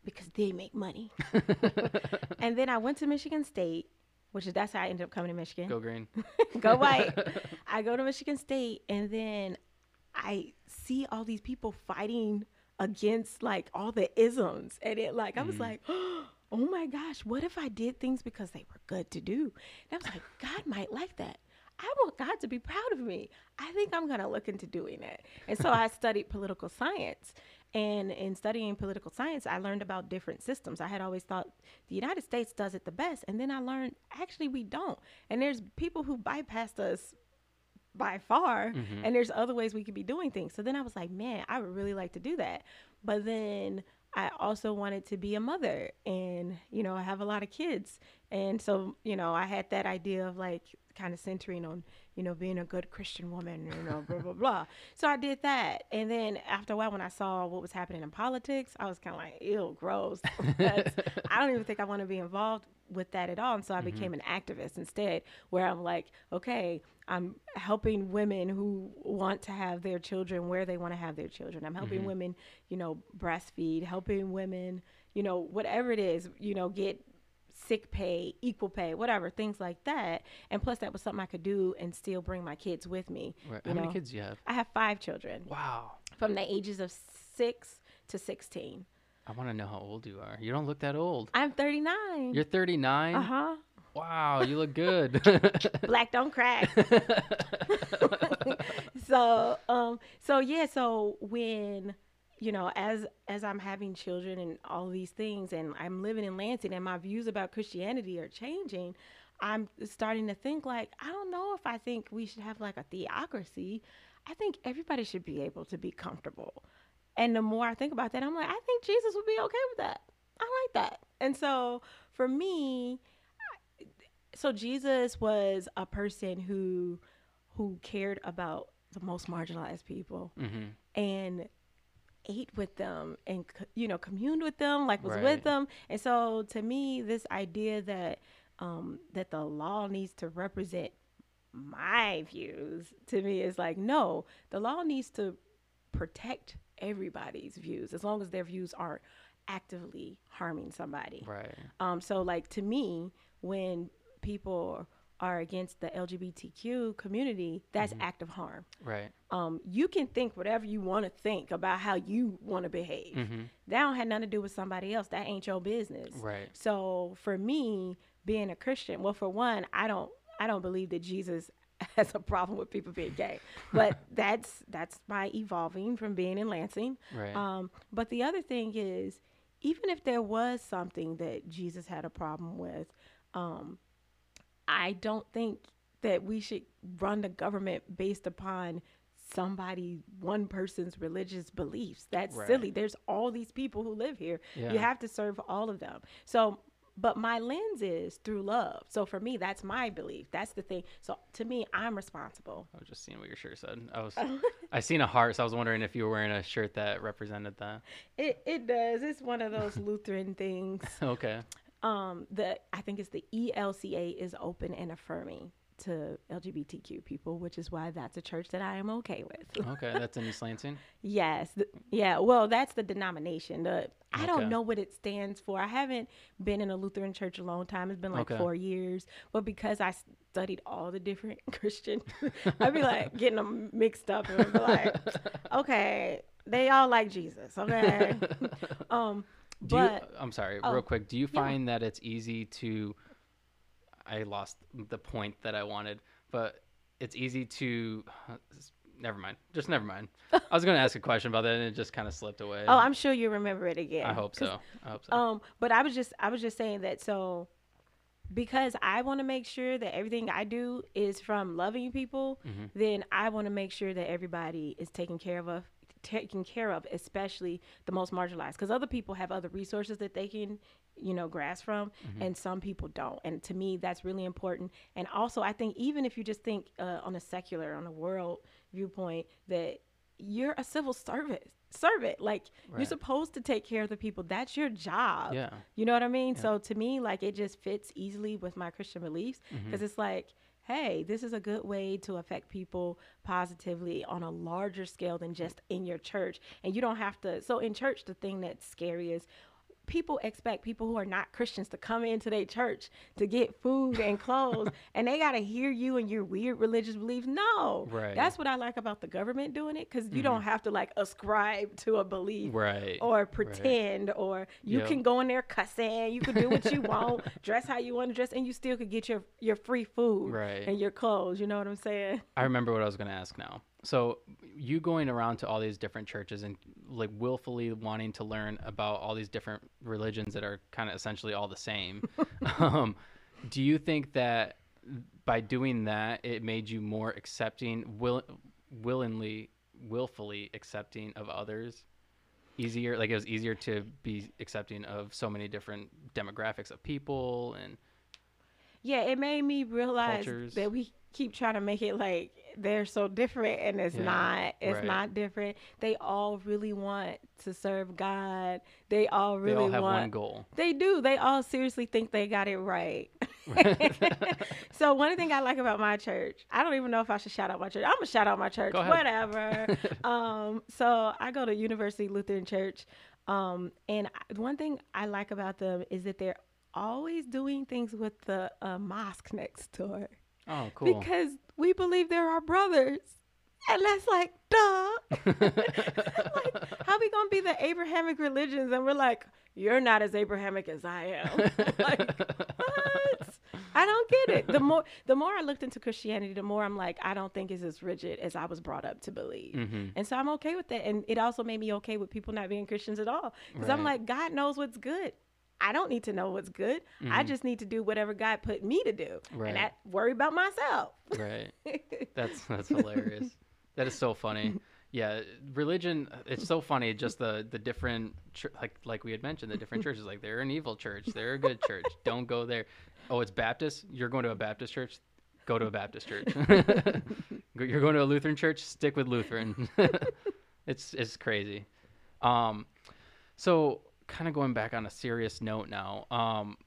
because they make money. and then I went to Michigan State, which is that's how I ended up coming to Michigan. Go green. Go white. I go to Michigan State and then I see all these people fighting against like all the isms. And it like I was mm-hmm. like, oh my gosh, what if I did things because they were good to do? And I was like, God might like that. I want God to be proud of me. I think I'm going to look into doing it. And so I studied political science. And in studying political science, I learned about different systems. I had always thought the United States does it the best. And then I learned actually we don't. And there's people who bypassed us by far mm-hmm. and there's other ways we could be doing things so then i was like man i would really like to do that but then i also wanted to be a mother and you know i have a lot of kids and so you know i had that idea of like kind of centering on you know being a good christian woman you know blah blah blah. So i did that. And then after a while when i saw what was happening in politics i was kind of like ew gross. I don't even think i want to be involved with that at all. And so i mm-hmm. became an activist instead where i'm like okay i'm helping women who want to have their children where they want to have their children. I'm helping mm-hmm. women you know breastfeed helping women you know whatever it is you know get sick pay equal pay whatever things like that and plus that was something i could do and still bring my kids with me Right. How many kids do you have? i have five children Wow. from the ages of six to 16 I want to know how old you are. You don't look that old. i'm 39 You're 39. uh-huh Wow, you look good. black don't crack so um so yeah so when you know as as i'm having children and all these things and i'm living in lansing and my views about christianity are changing i'm starting to think like i don't know if i think we should have like a theocracy. I think everybody should be able to be comfortable. And the more i think about that i'm like i think jesus would be okay with that. I like that. And so for me so Jesus was a person who who cared about the most marginalized people. Hmm and ate with them and you know communed with them like was Right. with them and so to me this idea that um that the law needs to represent my views to me is like no the law needs to protect everybody's views as long as their views aren't actively harming somebody Right. um, so like to me, when people are against the LGBTQ community, that's active harm. Right. Um, you can think whatever you want to think about how you want to behave. Mm-hmm. That don't have nothing to do with somebody else. That ain't your business. Right. So for me, being a Christian, well, for one, I don't, I don't believe that Jesus has a problem with people being gay, but that's that's my evolving from being in Lansing. Right. Um, but the other thing is, even if there was something that Jesus had a problem with, um, I don't think that we should run the government based upon somebody, one person's religious beliefs. That's Right. silly. There's all these people who live here. Yeah. You have to serve all of them. So, but my lens is through love. So for me, that's my belief. That's the thing. So to me, I'm responsible. I was just seeing what your shirt said. I was, I seen a heart, so I was wondering if you were wearing a shirt that represented that. It it does. It's one of those Lutheran things. Okay. Um the i think it's the elca is open and affirming to lgbtq people which is why that's a church that i am okay with Okay, that's in East Lansing. yes th- yeah well that's the denomination the i Okay. don't know what it stands for i haven't been in a lutheran church a long time it's been like Okay. four years but because i studied all the different christian i'd be like getting them mixed up and I'd be like okay they all like jesus okay um Do but you, I'm sorry, oh, real quick. Do you yeah. find that it's easy to? I lost the point that I wanted, but it's easy to. Never mind. Just never mind. I was going to ask a question about that, and it just kind of slipped away. Oh, I'm sure you remember it again. I hope so. I hope so. Um, but I was just I was just saying that so because I want to make sure that everything I do is from loving people, Mhm. then I want to make sure that everybody is taken care of, taken care of, especially the most marginalized. Because other people have other resources that they can, you know, grasp from, and some people don't. And to me, that's really important. And also, I think even if you just think uh, on a secular, on a world viewpoint, that you're a civil service Servant, like you're supposed to take care of the people. That's your job. yeah. You know what I mean? So to me, like it just fits easily with my Christian beliefs because it's like, hey, this is a good way to affect people positively on a larger scale than just in your church. And you don't have to. So in church, the thing that's scary is people expect people who are not Christians to come into their church to get food and clothes and they got to hear you and your weird religious beliefs. No. Right. That's what I like about the government doing it because you don't mm-hmm. have to like ascribe to a belief Right. or pretend or you Yep. can go in there cussing you can do what you want dress how you want to dress and you still could get your your free food Right. and your clothes you know what i'm saying I remember what I was going to ask now. So, you going around to all these different churches and like willfully wanting to learn about all these different religions that are kind of essentially all the same. um, do you think that by doing that, it made you more accepting, will, willingly, willfully accepting of others? Easier, like it was easier to be accepting of so many different demographics of people and yeah it made me realize Cultures. that we keep trying to make it like they're so different and it's Yeah, not it's right. not different they all really want to serve god they all really they all have want one goal. They do. They all seriously think they got it right. so one thing I like about my church, I don't even know if I should shout out my church. I'm gonna shout out my church. Whatever. um, so I go to University Lutheran Church, um, and one thing I like about them is that they're always doing things with the uh, mosque next door Oh, cool. because we believe they're our brothers. And that's like, duh. like, how we gonna be the Abrahamic religions? And we're like, you're not as Abrahamic as I am. like, what? I don't get it. The more the more I looked into Christianity, the more I'm like, I don't think it's as rigid as I was brought up to believe. Mhm. And so I'm okay with that. And it also made me okay with people not being Christians at all. Because I'm like, God knows what's good. I don't need to know what's good. I just need to do whatever God put me to do. Mm-hmm. Right. And I worry about myself. Right. That's that's hilarious. That is so funny. Yeah, religion. It's so funny. Just the the different like like we had mentioned the different churches. Like they're an evil church. They're a good church. Don't go there. Oh, it's Baptist. You're going to a Baptist church. Go to a Baptist church. You're going to a Lutheran church. Stick with Lutheran. it's it's crazy. Um, so kind of going back on a serious note now. Um,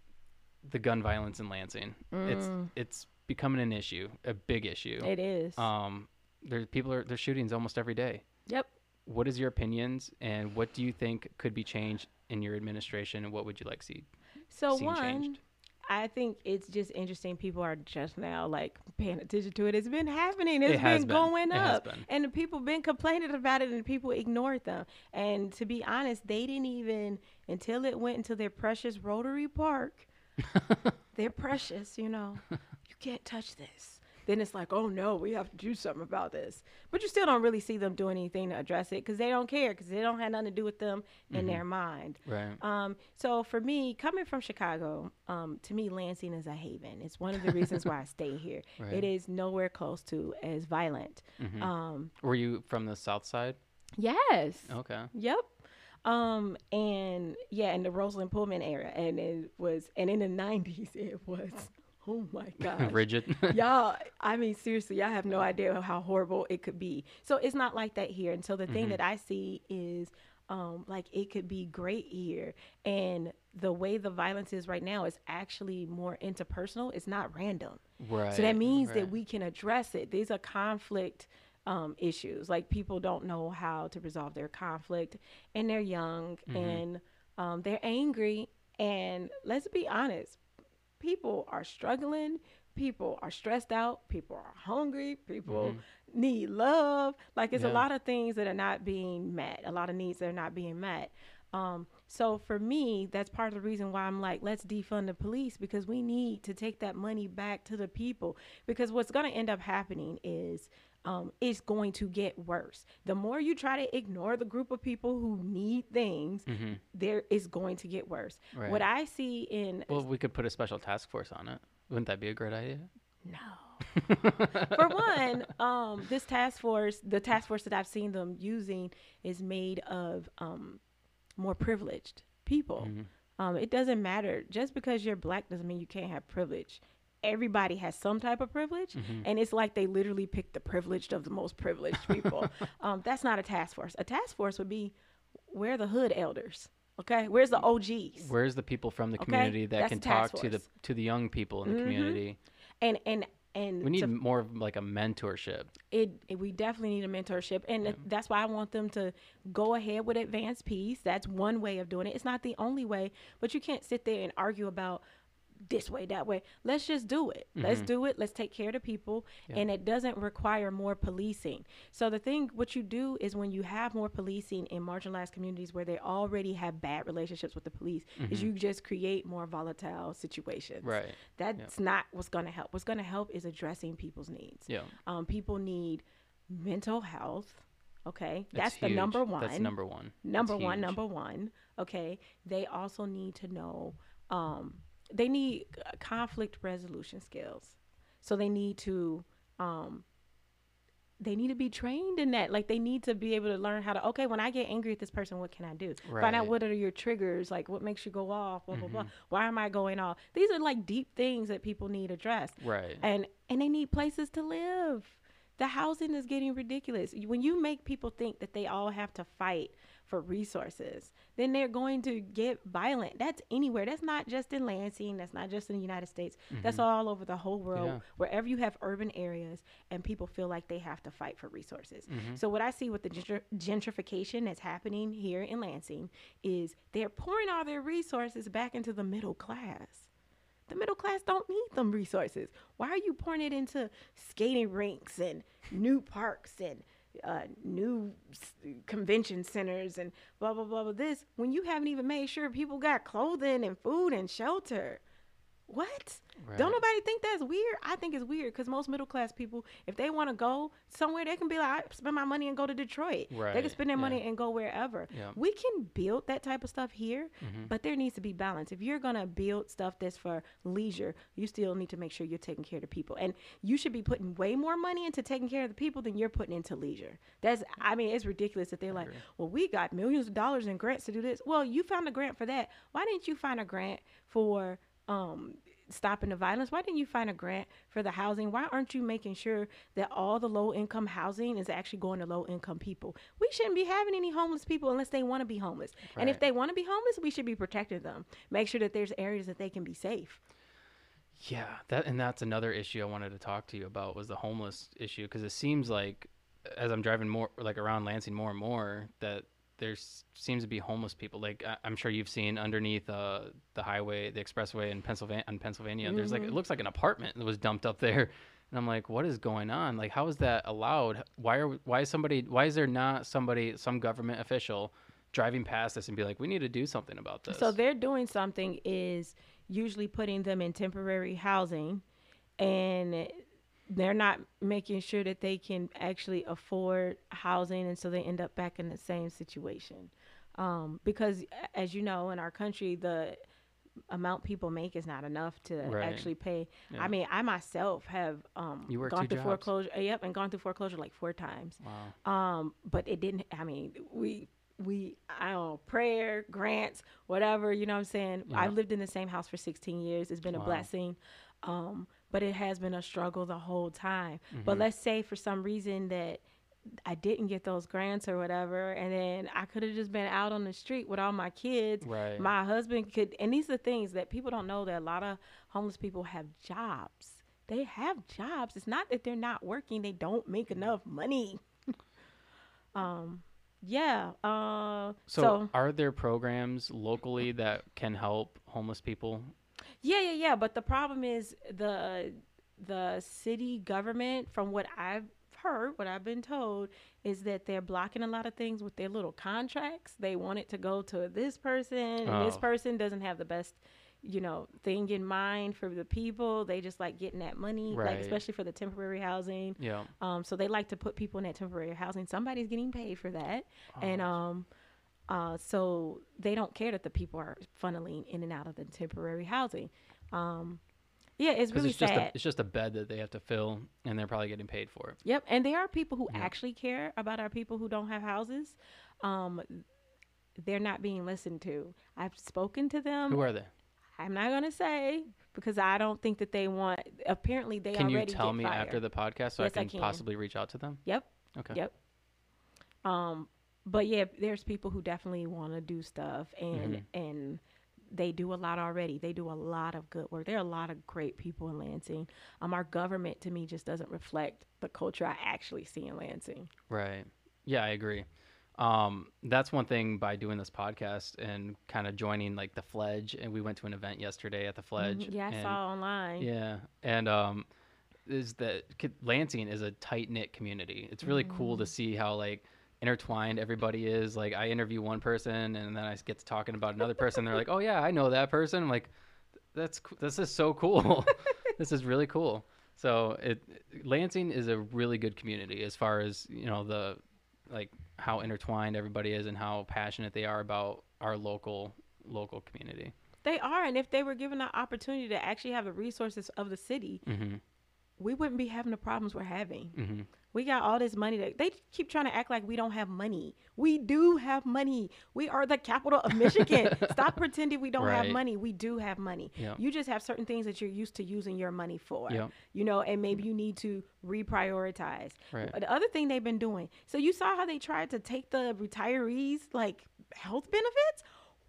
the gun violence in Lansing. It's it's becoming an issue, a big issue. It is. Um, there's people are there's shootings almost every day. yep. What is your opinions, and what do you think could be changed in your administration, and what would you like to see So seen one, changed? I think it's just interesting. People are just now like paying attention to it. It's been happening. It's has been been. going It up, been. and the people been complaining about it, and people ignored them. And to be honest, they didn't even until it went into their precious Rotary Park. They're precious, you know. You can't touch this. Then it's like, oh no, we have to do something about this. But you still don't really see them doing anything to address it because they don't care because they don't have nothing to do with them in Mm-hmm. their mind. Right. Um, so for me, coming from Chicago, um, to me, Lansing is a haven. It's one of the reasons why I stay here. Right. It is nowhere close to as violent. Mhm. Um, Were you from the South Side? yes. Okay. Yep. Um, and yeah, in the Roseland Pullman era, and it was, and in the '90s, it was. Oh my God. Rigid. y'all i mean seriously y'all have no idea how horrible it could be so it's not like that here and so the Mm-hmm. thing that i see is um like it could be great here and the way the violence is right now is actually more interpersonal it's not random right. so that means right. that we can address it these are conflict um, issues like people don't know how to resolve their conflict and they're young Mm-hmm. and um, they're angry and let's be honest people are struggling people are stressed out people are hungry people need love. Like it's a lot of things that are not being met a lot of needs that are not being met. Um, so for me, that's part of the reason why I'm like, let's defund the police because we need to take that money back to the people. Because what's going to end up happening is um, it's going to get worse. The more you try to ignore the group of people who need things, there is going to get worse. Right. What I see in Well, we could put a special task force on it. Wouldn't that be a great idea? No. For one, um, this task force, the task force that I've seen them using, is made of um, more privileged people. Um, it doesn't matter. Just because you're black doesn't mean you can't have privilege. Everybody has some type of privilege, and it's like they literally pick the privileged of the most privileged people. um, that's not a task force. A task force would be where are the hood elders? Okay, where's the OGs? Where's the people from the Okay, community that that's can talk to the to the young people in the community? And and and We need to more of like a mentorship. it, it- we definitely need a mentorship and th- that's why i want them to go ahead with Advance Peace that's one way of doing it it's not the only way but you can't sit there and argue about this way that way let's just do it let's do it let's take care of the people and it doesn't require more policing so the thing what you do is when you have more policing in marginalized communities where they already have bad relationships with the police is you just create more volatile situations Right. that's not what's going to help what's going to help is addressing people's needs Yeah. um, people need mental health. Okay, It's that's the number one. That's number one. Number That's one. huge. Number one. Okay, they also need to know. Um, they need conflict resolution skills. So they need to. Um, they need to be trained in that. Like they need to be able to learn how to. Okay, when I get angry at this person, what can I do? Find out what are your triggers. Like what makes you go off. Blah blah Mm-hmm. blah. Why am I going off? These are like deep things that people need addressed Right. and and they need places to live the housing is getting ridiculous when you make people think that they all have to fight for resources then they're going to get violent. That's anywhere. That's not just in lansing. That's not just in the united states. That's all over the whole world. Yeah. wherever you have urban areas and people feel like they have to fight for resources. Mm-hmm. so what i see with the gentr- gentrification that's happening here in lansing is they're pouring all their resources back into the middle class. The middle class don't need them resources. Why are you pouring it into skating rinks and new parks and uh, new convention centers and blah blah blah blah this when you haven't even made sure people got clothing and food and shelter? What? Right. Don't nobody think that's weird? I think it's weird because most middle class people, if they want to go somewhere, they can be like, I spend my money and go to Detroit. They can spend their yeah. money and go wherever. Yeah. We can build that type of stuff here, Mm-hmm. but there needs to be balance. If you're gonna build stuff that's for leisure, you still need to make sure you're taking care of the people, and you should be putting way more money into taking care of the people than you're putting into leisure. That's, I mean, it's ridiculous that they're like, well, we got millions of dollars in grants to do this. Well, you found a grant for that. Why didn't you find a grant for um, stopping the violence? Why didn't you find a grant for the housing? Why aren't you making sure that all the low income housing is actually going to low income people? We shouldn't be having any homeless people unless they want to be homeless. And if they want to be homeless, we should be protecting them. Make sure that there's areas that they can be safe. Yeah, that and that's another issue I wanted to talk to you about was the homeless issue because it seems like as I'm driving more like around Lansing more and more that there seems to be homeless people. Like I, I'm sure you've seen underneath uh, the highway, the expressway in Pennsylvania. In Pennsylvania, there's like it looks like an apartment that was dumped up there, and I'm like, what is going on? Like, how is that allowed? Why are why is somebody? Why is there not somebody, some government official, driving past this and be like, we need to do something about this? So they're doing something is usually putting them in temporary housing and they're not making sure that they can actually afford housing and so they end up back in the same situation. Um, because as you know, in our country the amount people make is not enough to Right. actually pay. Yeah. I mean, I myself have um, gone through jobs. foreclosure. uh, Yep, and gone through foreclosure like four times. wow. Um, but it didn't. I mean, we we I don't know prayer grants whatever. You know what I'm saying? I've lived in the same house for 16 years. It's been a blessing. Um, but it has been a struggle the whole time. Mm-hmm. But let's say for some reason that I didn't get those grants or whatever, and then I could have just been out on the street with all my kids. Right. My husband could, and these are things that people don't know that a lot of homeless people have jobs. They have jobs. It's not that they're not working; they don't make enough money. um, yeah. Uh, So, so are there programs locally that can help homeless people? Yeah, yeah, yeah. But the problem is the the city government, from what I've heard, what I've been told, is that they're blocking a lot of things with their little contracts. They want it to go to this person, and this Oh. person doesn't have the best, you know, thing in mind for the people. They just like getting that money, Right. like especially for the temporary housing. Yeah. Um, so they like to put people in that temporary housing. Somebody's getting paid for that, and Oh. um, uh, so they don't care that the people are funneling in and out of the temporary housing. Um, yeah, it's really it's just sad. a, it's just a bed that they have to fill, and they're probably getting paid for it. Yep, and there are people who actually care about our people who don't have houses. Um, they're not being listened to. I've spoken to them. Who are they? I'm not gonna say because I don't think that they want. Apparently, they Can you tell me fired. after the podcast so Yes, I I can can. possibly reach out to them? Yep. Okay. Yep. Um, but yeah, there's people who definitely want to do stuff, and Mhm. and they do a lot already. They do a lot of good work. There are a lot of great people in Lansing. Um, our government to me just doesn't reflect the culture I actually see in Lansing. Right. Yeah, I agree. Um, that's one thing by doing this podcast and kind of joining like the Fledge, and we went to an event yesterday at the Fledge. Mhm. Yeah, I and, saw online. Yeah, and um, is that Lansing is a tight knit community. It's really cool Mm. to see how like intertwined everybody is. Like I interview one person, and then I get to talking about another person. They're like, "Oh yeah, I know that person." I'm like, "That's this is so cool. this is really cool." So it Lansing is a really good community as far as you know the like how intertwined everybody is and how passionate they are about our local local community. They are, and if they were given the opportunity to actually have the resources of the city, hmm we wouldn't be having the problems we're having. hmm We got all this money that they keep trying to act like we don't have money. We do have money. We are the capital of Michigan. Stop pretending we don't have money. We do have money. Yep. You just have certain things that you're used to using your money for. Yep. You know, and maybe you need to reprioritize. Right. The other thing they've been doing. So you saw how they tried to take the retirees like health benefits?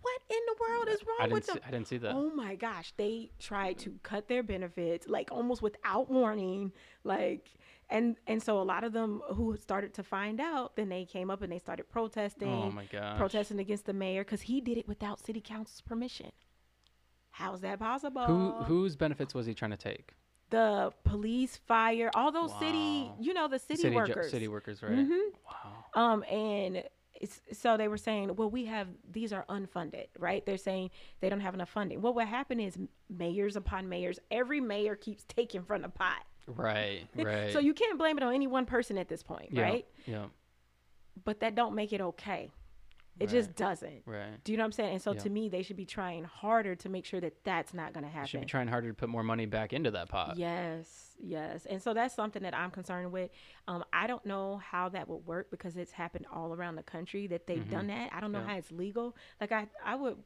What in the world is wrong with see, them? I didn't see that. Oh my gosh, they tried to cut their benefits like almost without warning, like and and so a lot of them who started to find out, then they came up and they started protesting, Oh my gosh. protesting against the mayor because he did it without city council's permission. How's that possible? Who whose benefits was he trying to take? the police, fire, all those city, Wow. you know, the city, jo- workers. city workers, right? Mhm. Wow. Um, and it's, so they were saying, well, we have these are unfunded, right? They're saying they don't have enough funding. Well, what happened is mayors upon mayors, every mayor keeps taking from the pot. Right, right. So you can't blame it on any one person at this point, yeah, right? Yeah, But that don't make it okay. It Right. just doesn't. right. Do you know what I'm saying? And so Yeah. to me, they should be trying harder to make sure that that's not going to happen. should be trying harder to put more money back into that pot. Yes, yes. And so that's something that I'm concerned with. Um, I don't know how that would work because it's happened all around the country that they've done that. I don't know Mm-hmm. Yeah. how it's legal. Like I, I would.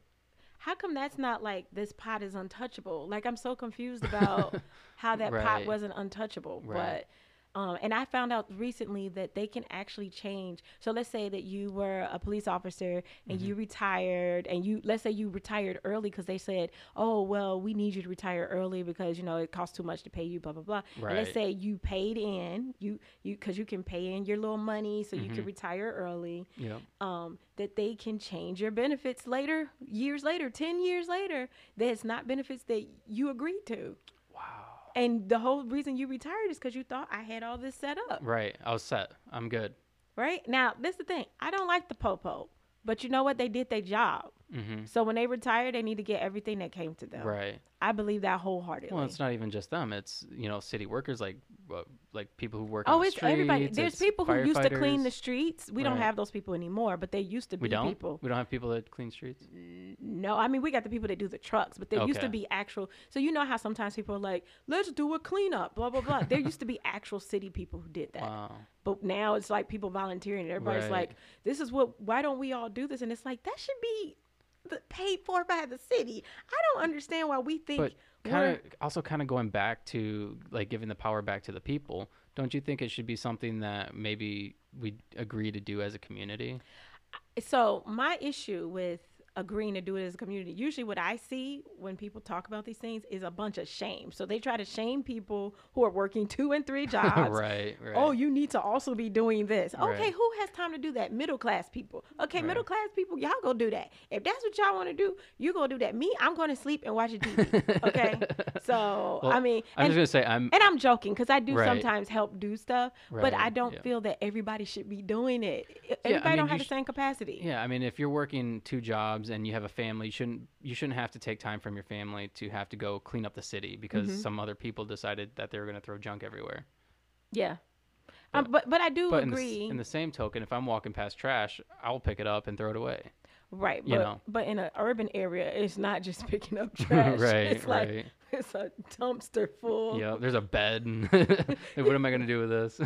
How come that's not like this pot is untouchable? Like I'm so confused about how that pot wasn't untouchable. Right. But um, and I found out recently that they can actually change. So let's say that you were a police officer and you Mm-hmm. retired, and you let's say you retired early because they said, "Oh, well, we need you to retire early because you know it costs too much to pay you." Blah blah blah. And let's say you paid in, you you because you can pay in your little money so you can Mhm. retire early. Yep. Um, that they can change your benefits later, years later, ten years later. That's not benefits that you agreed to. And the whole reason you retired is because you thought I had all this set up. Right. I was set. I'm good. Right? Now, this is the thing. I don't like the popo. But you know what? They did their job. Hmm So when they retire, they need to get everything that came to them. Right. I believe that wholeheartedly. Well, it's not even just them. It's you know city workers like uh, like people who work. Oh, on the it's everybody. There's it's people who used to clean the streets. We don't have those people anymore, but they used to be We don't. people. We don't have people that clean streets. No, I mean we got the people that do the trucks, but there used to be actual. So you know how sometimes people are like, "Let's do a cleanup," blah blah blah. there used to be actual city people who did that, Wow. but now it's like people volunteering. Everybody's Right. like, "This is what. Why don't we all do this?" And it's like that should be paid for by the city. I don't understand why we think But kind of also kind of going back to like giving the power back to the people. Don't you think it should be something that maybe we agree to do as a community? so my issue with agreeing to do it as a community. Usually, what I see when people talk about these things is a bunch of shame. So they try to shame people who are working two and three jobs. right, right. Oh, you need to also be doing this. Okay, Right. who has time to do that? Middle class people. Okay, middle class people, y'all go do that. If that's what y'all want to do, you go do that. Me, I'm going to sleep and watch a TV. Okay, so Well, I mean, I'm and, just gonna say I'm. and I'm joking because I do Right. sometimes help do stuff, but I don't yeah. feel that everybody should be doing it. I Everybody mean, don't have the sh- same capacity. Yeah, I mean, if you're working two jobs and you have a family, you shouldn't you shouldn't have to take time from your family to have to go clean up the city because Mm-hmm. some other people decided that they were gonna throw junk everywhere. Yeah. Um, but but I do But in the, agree. in the same token, if I'm walking past trash, I'll pick it up and throw it away. right. But you know. but in an urban area, it's not just picking up trash. right, it's like right. it's a dumpster full. Yeah, there's a bed. And what am I gonna do with this?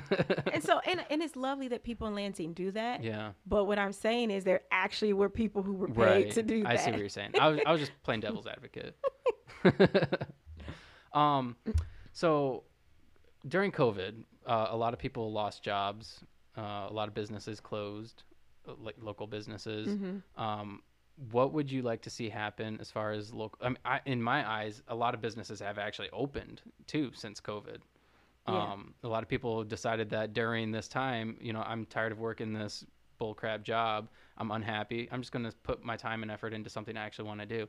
And so and and it's lovely that people in Lansing do that. yeah, But what I'm saying is there actually were people who were paid right. to do that. I see what you're saying. I was, I was just playing devil's advocate. um, so during COVID, uh, a lot of people lost jobs. Uh, a lot of businesses closed, uh, like local businesses. Mm-hmm. Um, what would you like to see happen as far as local? I mean, I, in my eyes, a lot of businesses have actually opened too since COVID. Yeah. Um, a lot of people decided that during this time, you know, I'm tired of working this bullcrap job. I'm unhappy. I'm just going to put my time and effort into something I actually want to do.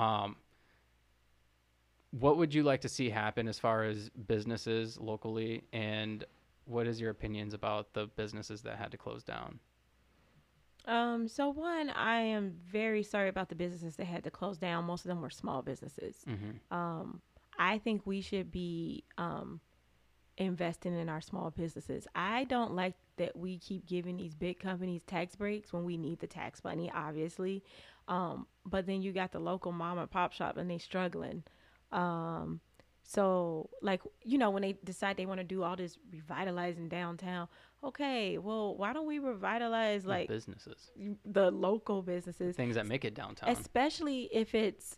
Um, what would you like to see happen as far as businesses locally, and what is your opinions about the businesses that had to close down? Um, so one, I am very sorry about the businesses that had to close down. Most of them were small businesses. Mm-hmm. Um, I think we should be um, investing in our small businesses. I don't like that we keep giving these big companies tax breaks when we need the tax money, obviously. Um, but then you got the local mom and pop shop and they struggling. Um, so like you know when they decide they want to do all this revitalizing downtown, okay, well why don't we revitalize like businesses, the local businesses? things that make it downtown. especially if it's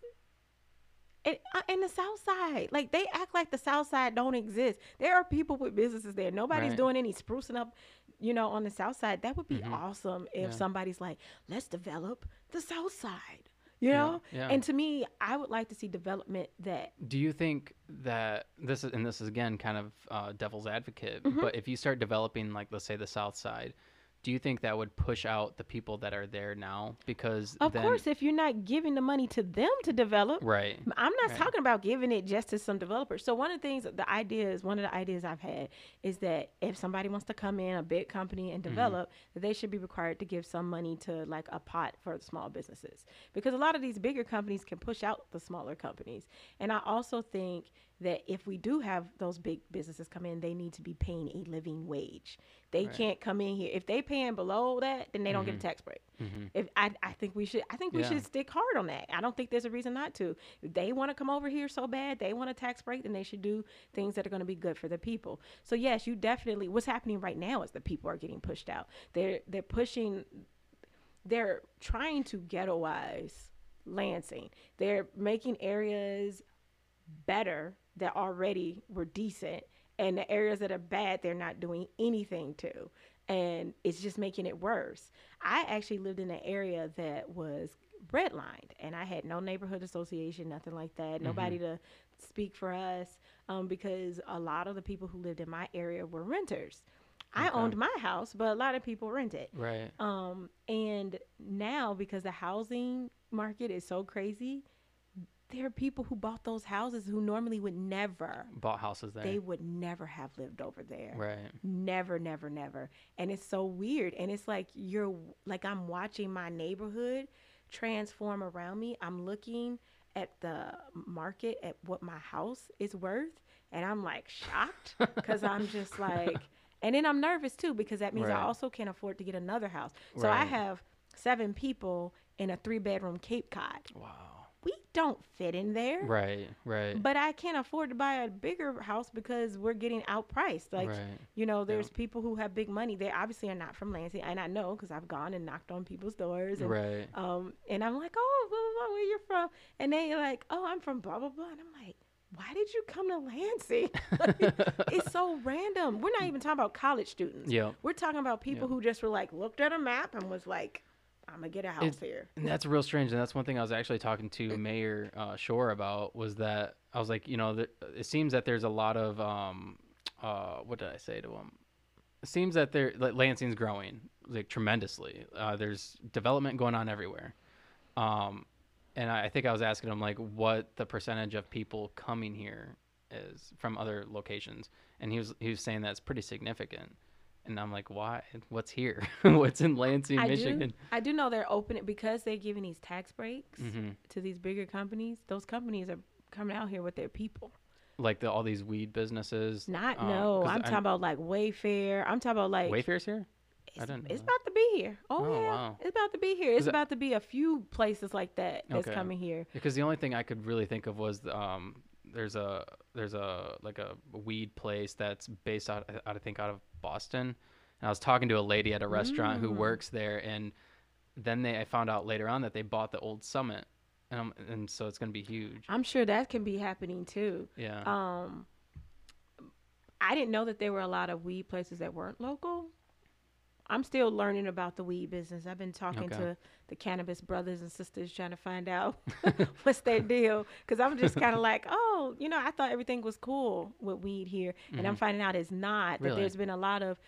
in, uh, in the south side like they act like the south side don't exist there are people with businesses there nobody's Right. doing any sprucing up you know on the south side that would be Mhm. awesome if Yeah. somebody's like let's develop the south side you Yeah, know yeah. and to me i would like to see development that Do you think that this is, and this is again kind of uh, devil's advocate, Mm-hmm. but if you start developing, like, let's say the South Side, do you think that would push out the people that are there now? Because of then, course if you're not giving the money to them to develop right? I'm not Right. talking about giving it just to some developers. So one of the things, the ideas, one of the ideas I've had is that if somebody wants to come in, a big company, and mm-hmm. develop, that they should be required to give some money to like a pot for the small businesses, because a lot of these bigger companies can push out the smaller companies. And I also think that if we do have those big businesses come in, they need to be paying a living wage. They Right. can't come in here if they paying below that, then they don't get a tax break. Mhm. If I, I think we should, I think we Yeah. should stick hard on that. I don't think there's a reason not to. If they want to come over here so bad, they want a tax break, then they should do things that are going to be good for the people. So yes, you definitely. What's happening right now is the people are getting pushed out. They're they're pushing. They're trying to ghettoize Lansing. They're making areas better that already were decent and the areas that are bad they're not doing anything to and it's just making it worse i actually lived in an area that was redlined and i had no neighborhood association nothing like that nobody to speak for us um, because a lot of the people who lived in my area were renters i Okay. owned my house but a lot of people rented Right. um, and now because the housing market is so crazy, there are people who bought those houses who normally would never, Bought houses there. they would never have lived over there. right. Never, never, never. And it's so weird. And it's like you're like I'm watching my neighborhood transform around me. I'm looking at the market at what my house is worth and I'm like shocked because I'm just like and then I'm nervous too because that means Right. I also can't afford to get another house. So I have seven people in a three bedroom Cape Cod. Wow. We don't fit in there. Right. Right. But I can't afford to buy a bigger house because we're getting outpriced. Like, right. you know, there's people who have big money. They obviously are not from Lansing, and I know because I've gone and knocked on people's doors. And, Right. Um, and I'm like, oh, blah, blah, blah, where you from? And they're like, oh, I'm from blah blah blah. And I'm like, why did you come to Lansing? it's so random. We're not even talking about college students. Yeah. We're talking about people Yeah. who just were like looked at a map and was like, I'm gonna get a house here. And that's real strange. And that's one thing I was actually talking to Mayor uh, Schor about was that I was like, you know, that it seems that there's a lot of, um, uh, what did I say to him? It seems that there, like Lansing's growing like tremendously. Uh, there's development going on everywhere. Um, and I, I think I was asking him like what the percentage of people coming here is from other locations, and he was he was saying that's pretty significant. And I'm like, why? What's here? What's in Lansing, I Michigan? do, I do know they're opening because they're giving these tax breaks hmm to these bigger companies. Those companies are coming out here with their people. Like the, all these weed businesses. Not um, no. I'm I- talking about like Wayfair. I'm talking about like Wayfair's here. I It's, didn't know it's that. about to be here. Oh, Oh, yeah, wow. it's about to be here. It's about to be a few places like that that's Okay. coming here. Because the only thing I could really think of was um, there's a there's a like a weed place that's based out I think out of Boston. And I was talking to a lady at a restaurant who Mm. works there, and then they I found out later on that they bought the old Summit, and um, and so it's gonna be huge. I'm sure that can be happening too. Yeah. Um, I didn't know that there were a lot of weed places that weren't local. I'm still learning about the weed business. I've been talking Okay. to the cannabis brothers and sisters trying to find out what's their deal. Because I'm just kind of like, oh, you know, I thought everything was cool with weed here. And I'm finding out it's not. That there's been a lot of,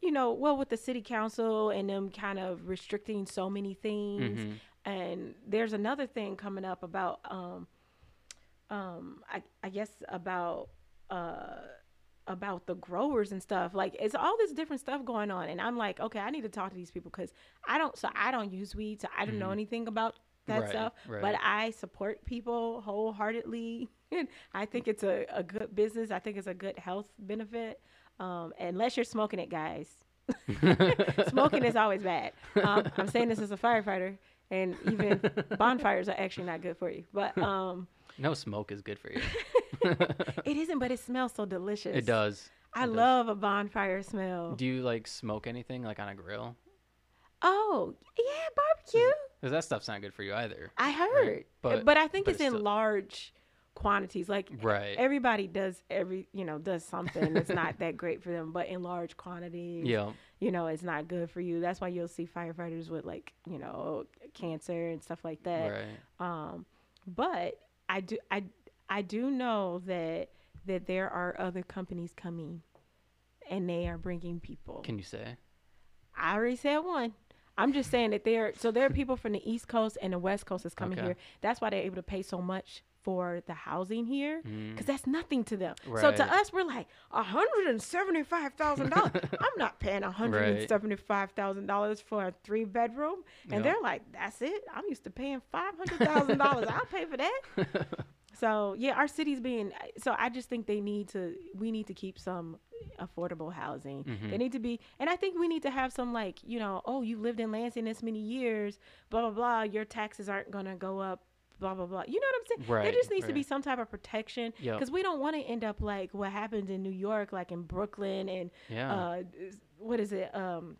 you know, well, with the city council and them kind of restricting so many things. Mhm. And there's another thing coming up about, um, um, I, I guess about, uh, about the growers and stuff. Like it's all this different stuff going on, and I'm like, okay, I need to talk to these people because I don't. So I don't use weed, so I don't know anything about that Mm-hmm. Right, stuff. right. But I support people wholeheartedly. I think it's a, a good business. I think it's a good health benefit. Um, unless you're smoking it, guys. Smoking is always bad. Um, I'm saying this as a firefighter, and even bonfires are actually not good for you. But um, no smoke is good for you. it isn't. But it smells so delicious. it does. I It does. love a bonfire smell. Do you like smoke anything like on a grill? Oh, yeah, barbecue. Because that stuff's not good for you either. I heard. But- But, I think but it's, it's in still- large quantities. Like Right. everybody does every, you know, does something that's not that great for them, but in large quantities. Yeah. You know, it's not good for you. That's why you'll see firefighters with like, you know, cancer and stuff like that. Right. Um, but I do I I do know that that there are other companies coming and they are bringing people. Can you say? I already said one. I'm just saying that there. So there are people from the East Coast and the West Coast that's coming Okay. here. That's why they're able to pay so much for the housing here, Mm. because that's nothing to them. So to us, we're like a hundred and seventy-five thousand dollars. I'm not paying a hundred and seventy-five thousand dollars for a three-bedroom, and Yep. they're like, "That's it. I'm used to paying five hundred thousand dollars. I'll pay for that." So yeah, our city's being. So I just think they need to. We need to keep some affordable housing. Mhm. They need to be, and I think we need to have some like you know, oh, you lived in Lansing this many years, blah blah blah. Your taxes aren't gonna go up. Blah blah blah. You know what I'm saying? Right, There just needs to be some type of protection Yep. because we don't want to end up like what happens in New York, like in Brooklyn and Yeah. uh, what is it? Um,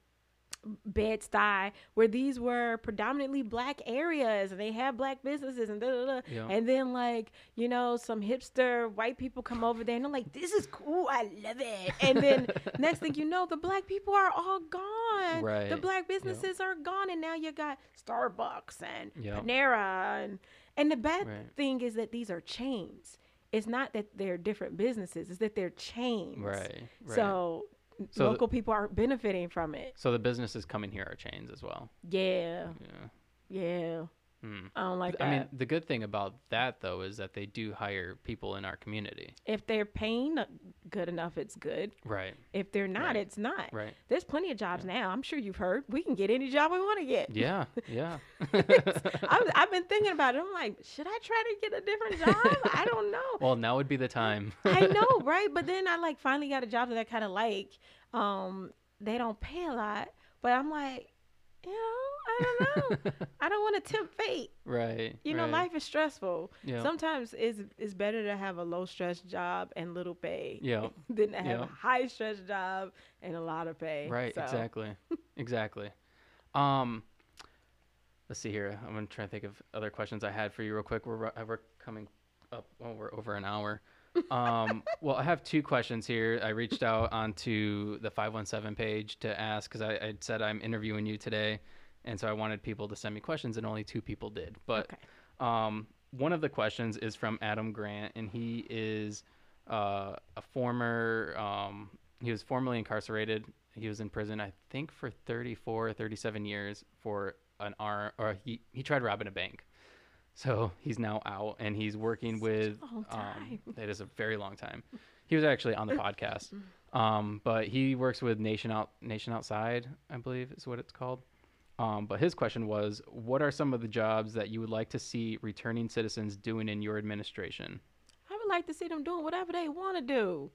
Bed Stuy, where these were predominantly black areas and they have black businesses and da da da. Yeah. And then like, you know, some hipster white people come over there and they're like, This is cool, I love it. And then next thing you know, the black people are all gone. Right. The black businesses are gone and now you got Starbucks and Yep. Panera and and the bad Right. thing is that these are chains. It's not that they're different businesses, it's that they're chains. Right. Right. So, So the- local people are benefiting from it. So the businesses coming here are chains as well. Yeah, Yeah. yeah. Hmm. I don't like that. I mean, the good thing about that though is that they do hire people in our community. if they're paying good enough, it's good. Right. If they're not, Right. it's not. Right. There's plenty of jobs now. I'm sure you've heard. We can get any job we want to get. Yeah. Yeah. I've, I've been thinking about it. I'm like, should I try to get a different job? I don't know. well, now would be the time. I know, right? But then I like finally got a job that I kind of like. Um, they don't pay a lot, but I'm like, you know, I don't know. I don't want to tempt fate. right. You know, right. life is stressful. Yeah. Sometimes it's it's better to have a low stress job and little pay Yeah. than to have Yeah. a high stress job and a lot of pay. Right. So, Exactly. exactly. Um. Let's see here. I'm gonna try to think of other questions I had for you real quick. We're we're coming up. Oh, we're over an hour. Um, well, I have two questions here. I reached out onto the 517 page to ask because I, I said I'm interviewing you today, and so I wanted people to send me questions, and only two people did. But Okay. um, one of the questions is from Adam Grant, and he is uh, a former. Um, he was formerly incarcerated. He was in prison, I think, for 34 or 37 years for an arm, or he, he tried robbing a bank. So he's now out, and he's working with. long Um, it is a very long time. He was actually on the podcast, um, but he works with Nation Out Nation Outside, I believe is what it's called. Um, but his question was, what are some of the jobs that you would like to see returning citizens doing in your administration? I would like to see them doing whatever they want to do.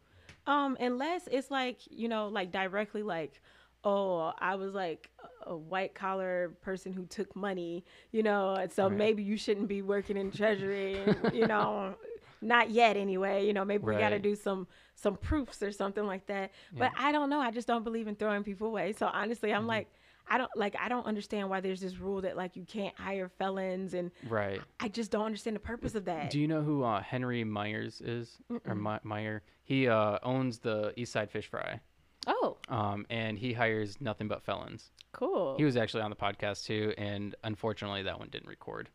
Um, unless it's like, you know, like directly like, oh, I was like a white collar person who took money, you know, and so Right. maybe you shouldn't be working in treasury, and, you know, not yet anyway. You know, maybe we got to do some some proofs or something like that. But I don't know. I just don't believe in throwing people away. So honestly, I'm like, I don't like. I don't understand why there's this rule that like you can't hire felons, and Right. I just don't understand the purpose of that. Do you know who uh, Henry Myers is? Or My- Meyer? He uh, owns the East Side Fish Fry, oh, um, and he hires nothing but felons. cool. He was actually on the podcast too, and unfortunately, that one didn't record.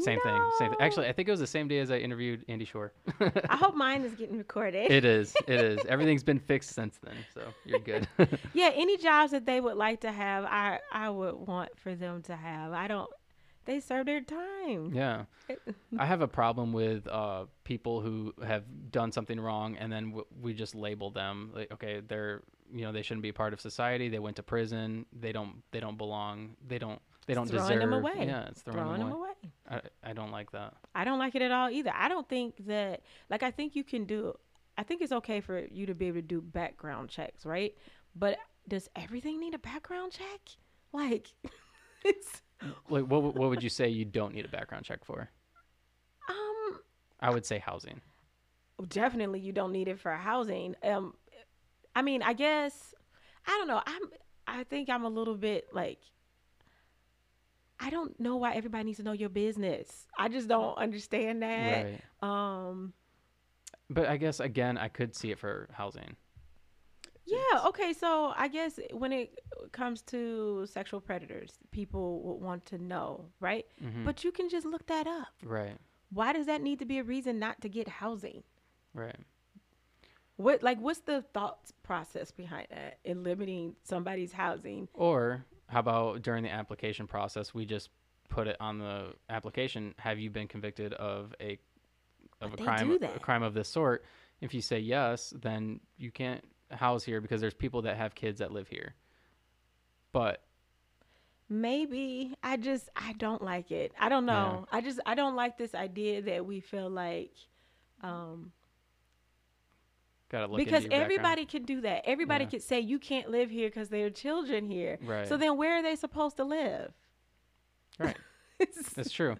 Same thing. Same thing. Actually, I think it was the same day as I interviewed Andy Schor. I hope mine is getting recorded. it is. It is. Everything's been fixed since then, so you're good. yeah, any jobs that they would like to have, I I would want for them to have. I don't. They serve their time. yeah. I have a problem with uh, people who have done something wrong, and then w- we just label them like, okay, they're you know they shouldn't be part of society. They went to prison. They don't. They don't belong. They don't. They don't throwing deserve. them away. Yeah, it's throwing, Throwing them them away. away. I, I don't like that. I don't like it at all either. I don't think that like I think you can do I think it's okay for you to be able to do background checks, right? But does everything need a background check? Like it's Like, what what would you say you don't need a background check for? um I would say housing. definitely you don't need it for housing. Um I mean, I guess I don't know. I'm I think I'm a little bit like I don't know why everybody needs to know your business. I just don't understand that. Right. Um But I guess again, I could see it for housing. Yeah, okay. So I guess when it comes to sexual predators, people would want to know, right? Mhm. But you can just look that up. Right. Why does that need to be a reason not to get housing? Right. What like what's the thought process behind that in limiting somebody's housing? Or how about during the application process, we just put it on the application. Have you been convicted of a of But a crime a crime of this sort? If you say yes, then you can't house here because there's people that have kids that live here. But Maybe I just I don't like it. I don't know. I just I don't like this idea that we feel like um because background. everybody can do that. Everybody Yeah. could say you can't live here because there are children here. Right. So then where are they supposed to live? Right. It's- That's true.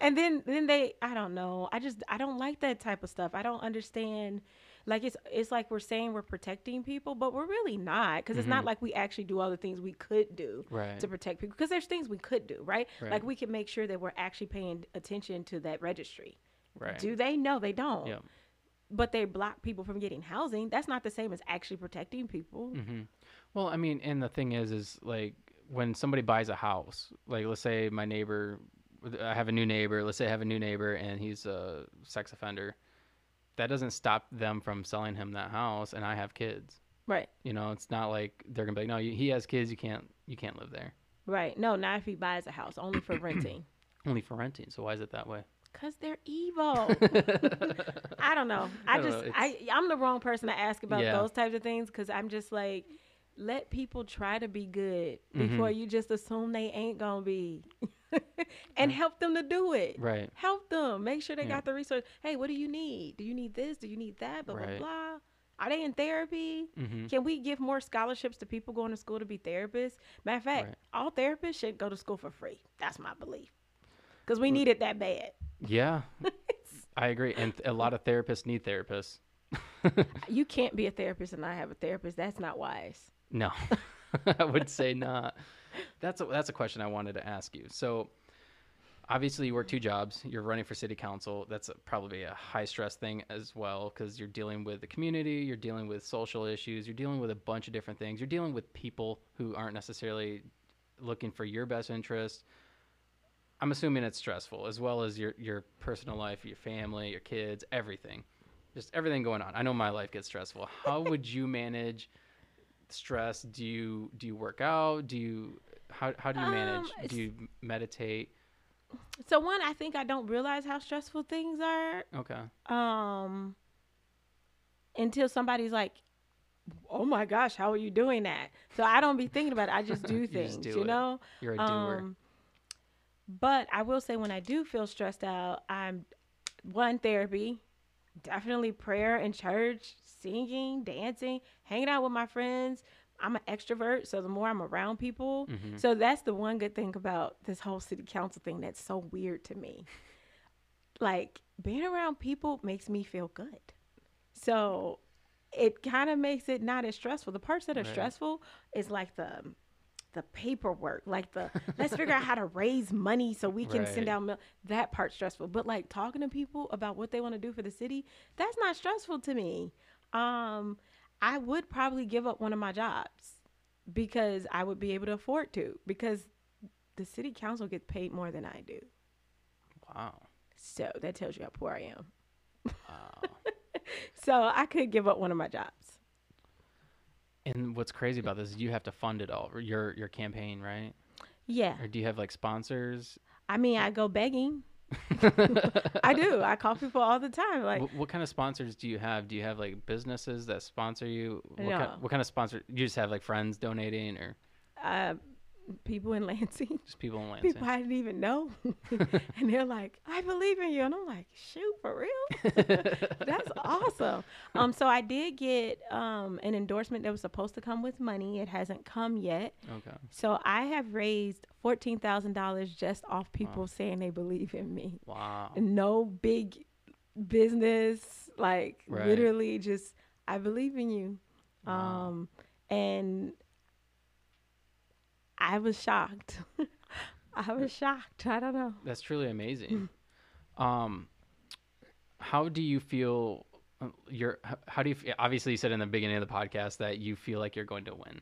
and then then they I don't know. I just I don't like that type of stuff. I don't understand. Like it's it's like we're saying we're protecting people, but we're really not because it's not like we actually do all the things we could do Mm-hmm. Right. to protect people. Because there's things we could do, right? Right. Like we can make sure that we're actually paying attention to that registry. Right. Do they? No, they don't. Yeah. But they block people from getting housing. That's not the same as actually protecting people. Mm-hmm. Well, I mean, and the thing is, is like when somebody buys a house, like let's say my neighbor, I have a new neighbor. Let's say I have a new neighbor and he's a sex offender. That doesn't stop them from selling him that house, and I have kids. Right. You know, it's not like they're gonna be like, no, he has kids. You can't, you can't live there. Right. No, not if he buys a house, only for renting. Only for renting. So why is it that way? Cause they're evil. I don't know. I, I don't just know, I I'm the wrong person to ask about Yeah. those types of things because I'm just like, let people try to be good Mm-hmm. before you just assume they ain't gonna be, and help them to do it. Right. Help them. Make sure they Yeah. got the resource. Hey, what do you need? Do you need this? Do you need that? Blah Right. blah blah. Are they in therapy? Mm-hmm. Can we give more scholarships to people going to school to be therapists? Matter of fact, Right. all therapists should go to school for free. That's my belief. Because we need it that bad. Yeah, I agree. And a lot of therapists need therapists. You can't be a therapist and not have a therapist. That's not wise. No, I would say not. That's a, that's a question I wanted to ask you. So, obviously, you work two jobs. You're running for city council. That's a, probably a high stress thing as well because you're dealing with the community. You're dealing with social issues. You're dealing with a bunch of different things. You're dealing with people who aren't necessarily looking for your best interest. I'm assuming it's stressful as well as your your personal life, your family, your kids, everything. Just everything going on. I know my life gets stressful. How would you manage stress? Do you do you work out? Do you how how do you manage? Um, do you meditate? So one, I think I don't realize how stressful things are Okay. um until somebody's like oh my gosh how are you doing that so i don't be thinking about it i just do You things do you it. know You're a doer. um but i will say when i do feel stressed out i'm one therapy definitely prayer and church singing dancing hanging out with my friends i'm an extrovert so the more i'm around people Mhm. so that's the one good thing about this whole city council thing that's so weird to me like being around people makes me feel good. So it kind of makes it not as stressful. The parts that are Right. stressful is like the the paperwork, like the let's figure out how to raise money so we can send out mail. That part's stressful. But like talking to people about what they want to do for the city, that's not stressful to me. Um, I would probably give up one of my jobs because I would be able to afford to because the city council gets paid more than I do. Wow. So that tells you how poor I am. Wow. So I could give up one of my jobs. and what's crazy about this is you have to fund it all. Your your campaign, right? Yeah. Or do you have like sponsors? I mean, I go begging. I do. I call people all the time. Like, what, what kind of sponsors do you have? Do you have like businesses that sponsor you? What, No. kind, what kind of sponsor? You just have like friends donating or uh, people in Lansing, just people in Lansing? people I didn't even know. and they're like, I believe in you. And I'm like, shoot, for real? That's awesome. Um, so I did get um, an endorsement that was supposed to come with money. It hasn't come yet. okay. So I have raised $14,000 just off people saying they believe in me. Wow. no big business like Right. literally just i believe in you Wow. um and i was shocked i was shocked i don't know That's truly amazing. um, how do you feel? uh, You're how do you obviously you said in the beginning of the podcast that you feel like you're going to win.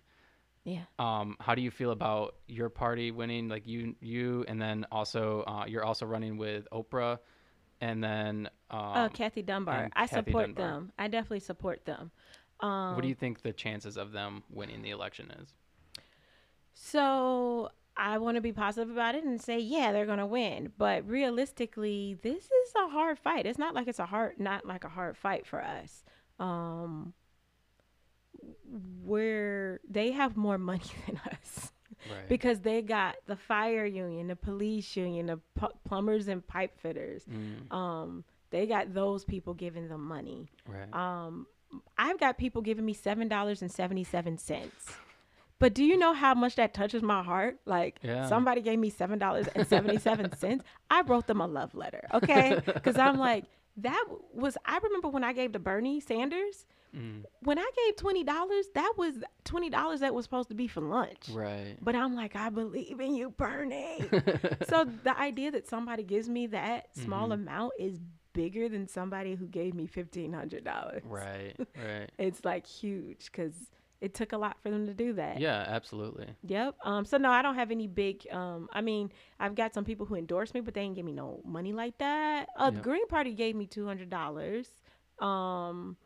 yeah Um, how do you feel about your party winning? Like you, you, and then also uh, you're also running with Oprah, and then um, oh kathy dunbar i Kathy support Dunbar. them i definitely support them um what do you think the chances of them winning the election is? So I want to be positive about it and say, yeah, they're gonna win. But realistically, this is a hard fight. It's not like it's a hard, not like a hard fight for us. Um, where they have more money than us Right. because they got the fire union, the police union, the pu- plumbers and pipe fitters. Mm, Um, they got those people giving them money. right. Um, I've got people giving me seven dollars and seventy seven cents. But do you know how much that touches my heart? Like Yeah. somebody gave me seven dollars and seventy seven cents. I wrote them a love letter, okay? Because I'm like, that was. I remember when I gave to Bernie Sanders. Mm, When I gave twenty dollars, that was twenty dollars that was supposed to be for lunch. right. But I'm like, I believe in you, Bernie. so the idea that somebody gives me that small Mhm. amount is bigger than somebody who gave me fifteen hundred dollars. right. Right. It's like huge because it took a lot for them to do that. Yeah. Absolutely. Yep. Um. So no, I don't have any big. Um. I mean, I've got some people who endorse me, but they ain't give me no money like that. Uh, the Green Party gave me two hundred dollars. Um.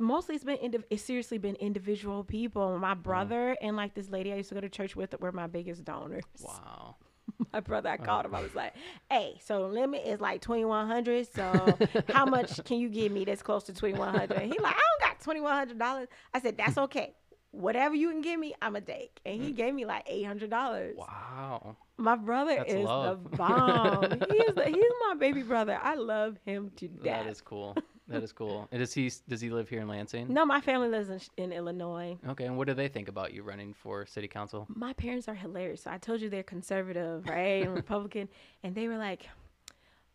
Mostly, it's been indiv- it's seriously been individual people. My brother and like this lady I used to go to church with were my biggest donors. Wow. My brother, I called him. I was like, "Hey, so limit is like twenty one hundred. So how much can you give me that's close to twenty one hundred? He like, I don't got twenty one hundred dollars. I said, that's okay. Whatever you can give me, I'm a take. And he mm. gave me like eight hundred dollars. Wow. My brother That's is love. the bomb. he is the, he's my baby brother. I love him to death. That is cool. That is cool. And does he does he live here in Lansing? no, my family lives in, in Illinois. Okay. And what do they think about you running for city council? my parents are hilarious. So I told you they're conservative, right? and Republican. And they were like,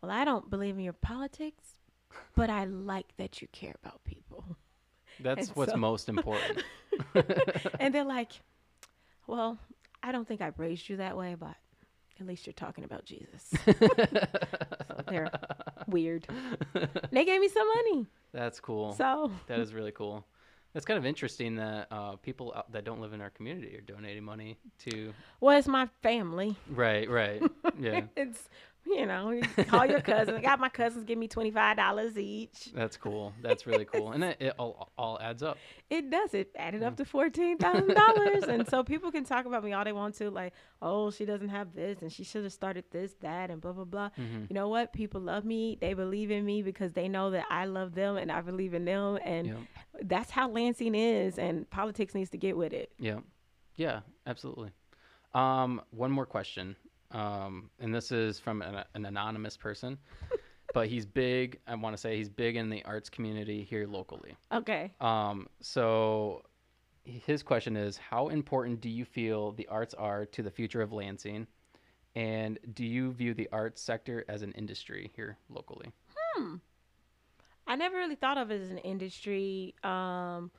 Well, I don't believe in your politics, but I like that you care about people. That's And what's so- most important. and they're like, Well, I don't think I raised you that way, but at least you're talking about Jesus. so they're weird. They gave me some money. That's cool. So That is really cool. It's kind of interesting that uh, people out that don't live in our community are donating money to. Well, it's my family. Right, right, yeah. it's you know, you call your cousin. I got my cousins give me twenty five dollars each. That's cool. That's really cool, and it, it all, all adds up. It does. It added up to fourteen thousand dollars, and so people can talk about me all they want to, like, oh, she doesn't have this, and she should have started this, that, and blah blah blah. Mm-hmm. You know what? People love me. They believe in me because they know that I love them and I believe in them, and that's how Lansing is, and politics needs to get with it. Yeah, yeah, absolutely. Um, one more question, um, and this is from an, an anonymous person, but he's big. I want to say he's big in the arts community here locally. Okay. Um, so his question is, how important do you feel the arts are to the future of Lansing, and do you view the arts sector as an industry here locally? Hmm. I never really thought of it as an industry. Um,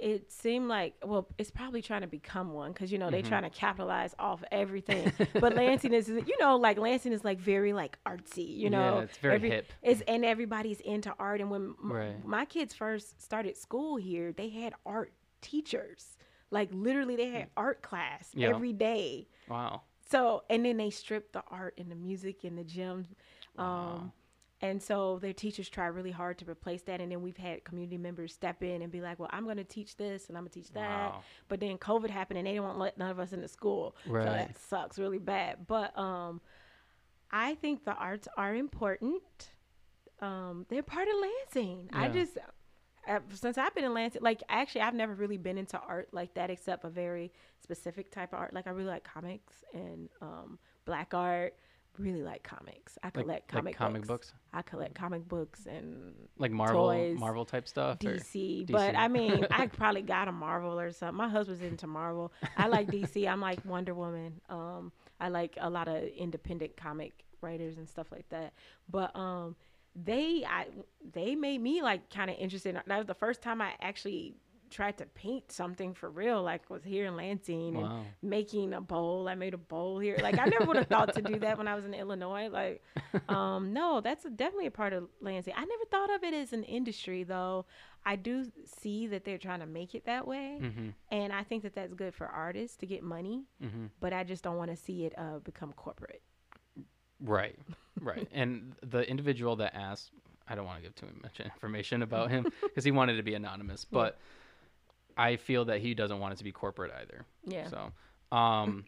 it seemed like, well, it's probably trying to become one because you know they're trying to capitalize off everything. but Lansing is, you know, like Lansing is like very like artsy. You know, Yeah, it's very hip. It's and everybody's into art. And when m- Right. my kids first started school here, they had art teachers. Like literally, they had art class Yeah. every day. Wow. So and then they stripped the art and the music and the gym. Um, and so their teachers try really hard to replace that. And then we've had community members step in and be like, "Well, I'm going to teach this and I'm going to teach that." Wow. But then COVID happened and they didn't let none of us into school. So Right. that sucks really bad. But um, I think the arts are important. Um, they're part of Lansing. I just uh, since I've been in Lansing, like actually, I've never really been into art like that, except a very specific type of art. Like I really like comics and um, black art. Really like comics. I collect like comic, comic books. books, I collect comic books and like Marvel, Toys, Marvel type stuff. or- DC, But I mean, I probably got a Marvel or something. My husband's into Marvel. I like DC. I'm like Wonder Woman. Um, I like a lot of independent comic writers and stuff like that. But um, they I they made me like kind of interested. That was the first time I actually tried to paint something for real. Like was here in Lansing and making a bowl. I made a bowl here. Like I never would have thought to do that when I was in Illinois. Like, um, no, that's definitely a part of Lansing. I never thought of it as an industry though. I do see that they're trying to make it that way, Mhm. and I think that that's good for artists to get money. Mhm. But I just don't want to see it uh, become corporate. Right, right. and the individual that asked, I don't want to give too much information about him because he wanted to be anonymous, but I feel that he doesn't want it to be corporate either. Yeah. So, um,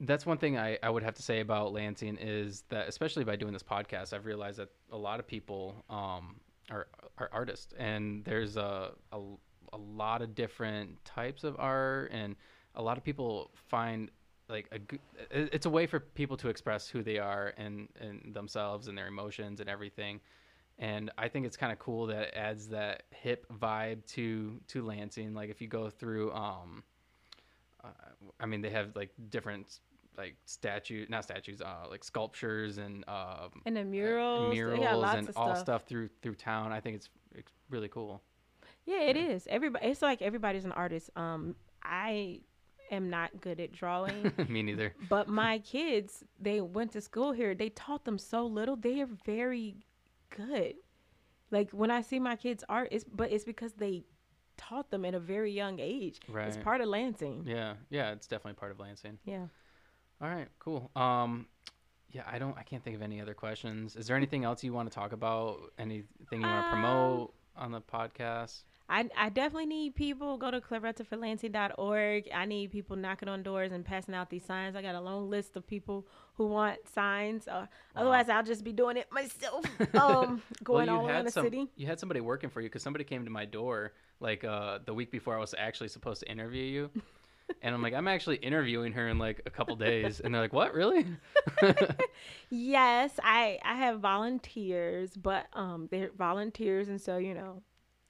that's one thing I, I would have to say about Lansing is that, especially by doing this podcast, I've realized that a lot of people um, are, are artists, and there's a, a, a lot of different types of art, and a lot of people find like a good, it's a way for people to express who they are and, and themselves and their emotions and everything and I think it's kind of cool that it adds that hip vibe to to Lansing. Like if you go through, um, uh, I mean they have like different like statues, not statues, uh, like sculptures and um, And the murals, got murals lots and all stuff. stuff through through town. I think it's it's really cool. Yeah, it is. Everybody, it's like everybody's an artist. Um, I am not good at drawing. Me neither. But my kids, they went to school here. They taught them so little. They are very good. Like when I see my kids' art, it's but it's because they taught them at a very young age. It's part of Lansing. Yeah, yeah, it's definitely part of Lansing. Yeah. All right, cool. Um, yeah, I don't, I can't think of any other questions. Is there anything else you want to talk about? Anything you want to Um, promote on the podcast? I, I definitely need people go to clarettaforlansing.org. I need people knocking on doors and passing out these signs. I got a long list of people who want signs. Uh, Otherwise, I'll just be doing it myself. Um, going all around the some, city. You had somebody working for you because somebody came to my door like uh, the week before I was actually supposed to interview you. And I'm like, I'm actually interviewing her in like a couple days. And they're like, what, really? Yes, I I have volunteers, but um, they're volunteers, and so you know,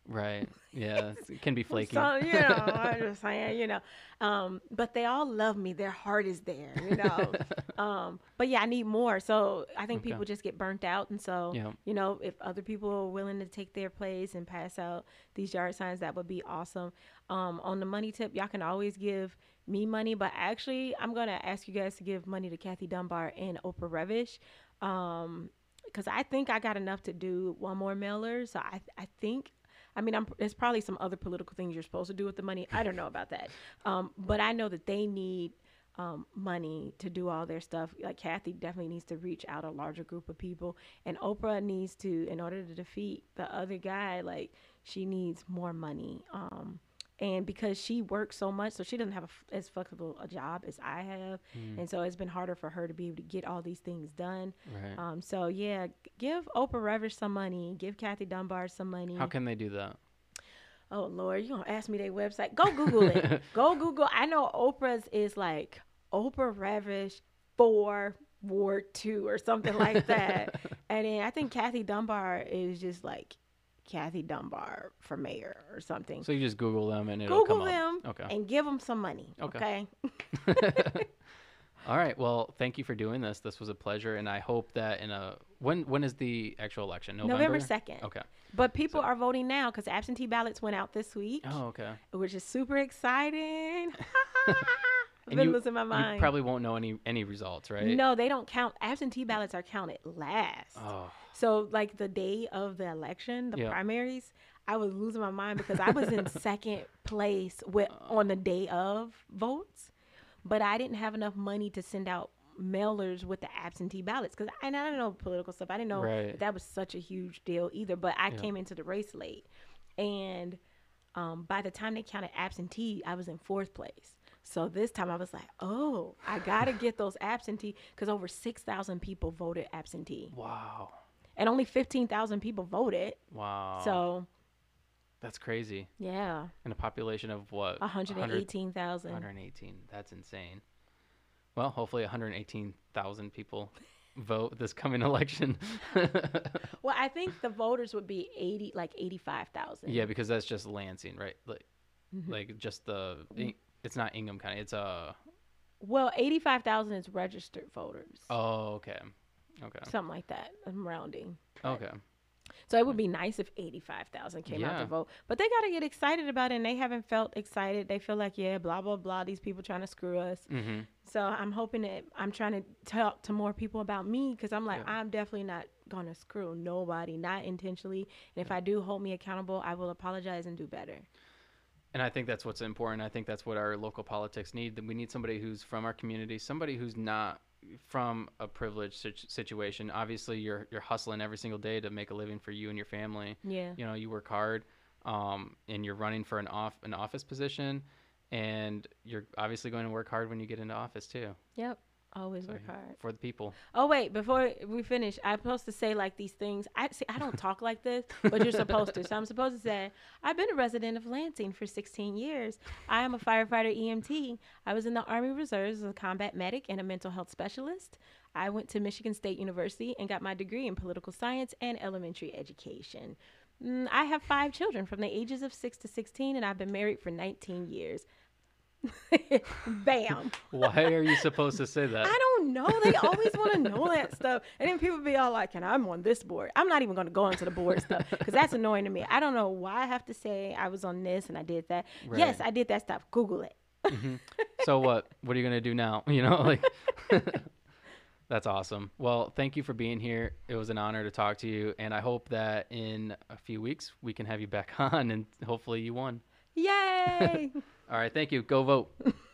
right. Yeah. It can be flaky. so you know, I'm just saying, you know, um, but they all love me. Their heart is there, you know. um, but yeah, I need more. So I think Okay. people just get burnt out, and so Yeah. you know, if other people are willing to take their place and pass out these yard signs, that would be awesome. Um, on the money tip, y'all can always give me money, but actually, I'm gonna ask you guys to give money to Kathy Dunbar and Oprah Revish. Um, because I think I got enough to do one more mailer. So I I think I mean, I'm, there's probably some other political things you're supposed to do with the money. I don't know about that. Um, but I know that they need um, money to do all their stuff. Like Kathy definitely needs to reach out a larger group of people, and Oprah needs to, in order to defeat the other guy, like she needs more money. Um, and because she works so much, so she doesn't have a as flexible a job as I have, Mm. and so it's been harder for her to be able to get all these things done. Right. Um, so yeah, give Oprah Revish some money, give Kathy Dunbar some money. How can they do that? Oh Lord, you gonna ask me their website? Go Google it. Go Google. I know Oprah's is like Oprah Revish for Ward Two or something like that. and then I think Kathy Dunbar is just like Kathy Dunbar for mayor or something. So you just Google them and it'll Google come them up. Okay. and give them some money. Okay. Okay. All right. Well, thank you for doing this. This was a pleasure, and I hope that in a when when is the actual election? November. November second. Okay. But people are voting now because absentee ballots went out this week, Oh, okay. which is super exciting. I've been you, losing my mind. you probably won't know any any results, right? No, they don't count. Absentee ballots are counted last. Oh. So, like the day of the election, the Yeah. primaries, I was losing my mind because I was in second place with on the day of votes, but I didn't have enough money to send out mailers with the absentee ballots because I, I don't know political stuff. I didn't know Right. that, that was such a huge deal either. But I Yeah. came into the race late, and um, by the time they counted absentee, I was in fourth place. So this time I was like, oh, I gotta get those absentee because over six thousand people voted absentee Wow. And only 15,000 people voted. Wow. So, that's crazy. yeah, In a population of what? 100 118,000. 118. That's insane. Well, hopefully 118,000 people vote this coming election. Well, I think the voters would be 80 like 85,000. yeah, because that's just Lansing, right? Like, Mm-hmm. like just the. It's not Ingham County. It's uh. Well, 85,000 is registered voters. Oh, okay. Okay. Something like that. I'm rounding. Okay. So it would be nice if 85,000 came out to vote. But they got to get excited about it and they haven't felt excited. They feel like, yeah, blah blah blah, these people trying to screw us. Mm-hmm. So I'm hoping that I'm trying to talk to more people about me because I'm like, Yeah. I'm definitely not gonna screw nobody, not intentionally. And if I do hold me accountable, I will apologize and do better. And I think that's what's important. I think that's what our local politics need. That We need somebody who's from our community, somebody who's not from a privileged situation. Obviously, you're you're hustling every single day to make a living for you and your family. Yeah. You know, you work hard, um, and you're running for an off an office position, and you're obviously going to work hard when you get into office too. Yep. Always So, work hard. for the people. Oh wait, before we finish, I'm supposed to say like these things. I see. I don't talk like this, but you're supposed to. So I'm supposed to say, I've been a resident of Lansing for 16 years. I am a firefighter EMT. I was in the Army Reserves as a combat medic and a mental health specialist. I went to Michigan State University and got my degree in political science and elementary education. Mm, I have five children from the ages of six to 16, and I've been married for 19 years. Bam. Why are you supposed to say that? I don't know. They always want to know that stuff. And then people be all like, and I'm on this board. I'm not even going to go into the board stuff because that's annoying to me. I don't know why I have to say I was on this and I did that. Yes, I did that stuff. Google it. Mm-hmm. so what? What are you gonna do now? You know, like. That's awesome. Well, thank you for being here. It was an honor to talk to you, and I hope that in a few weeks we can have you back on, and hopefully you won. Yay. All right, thank you. Go vote.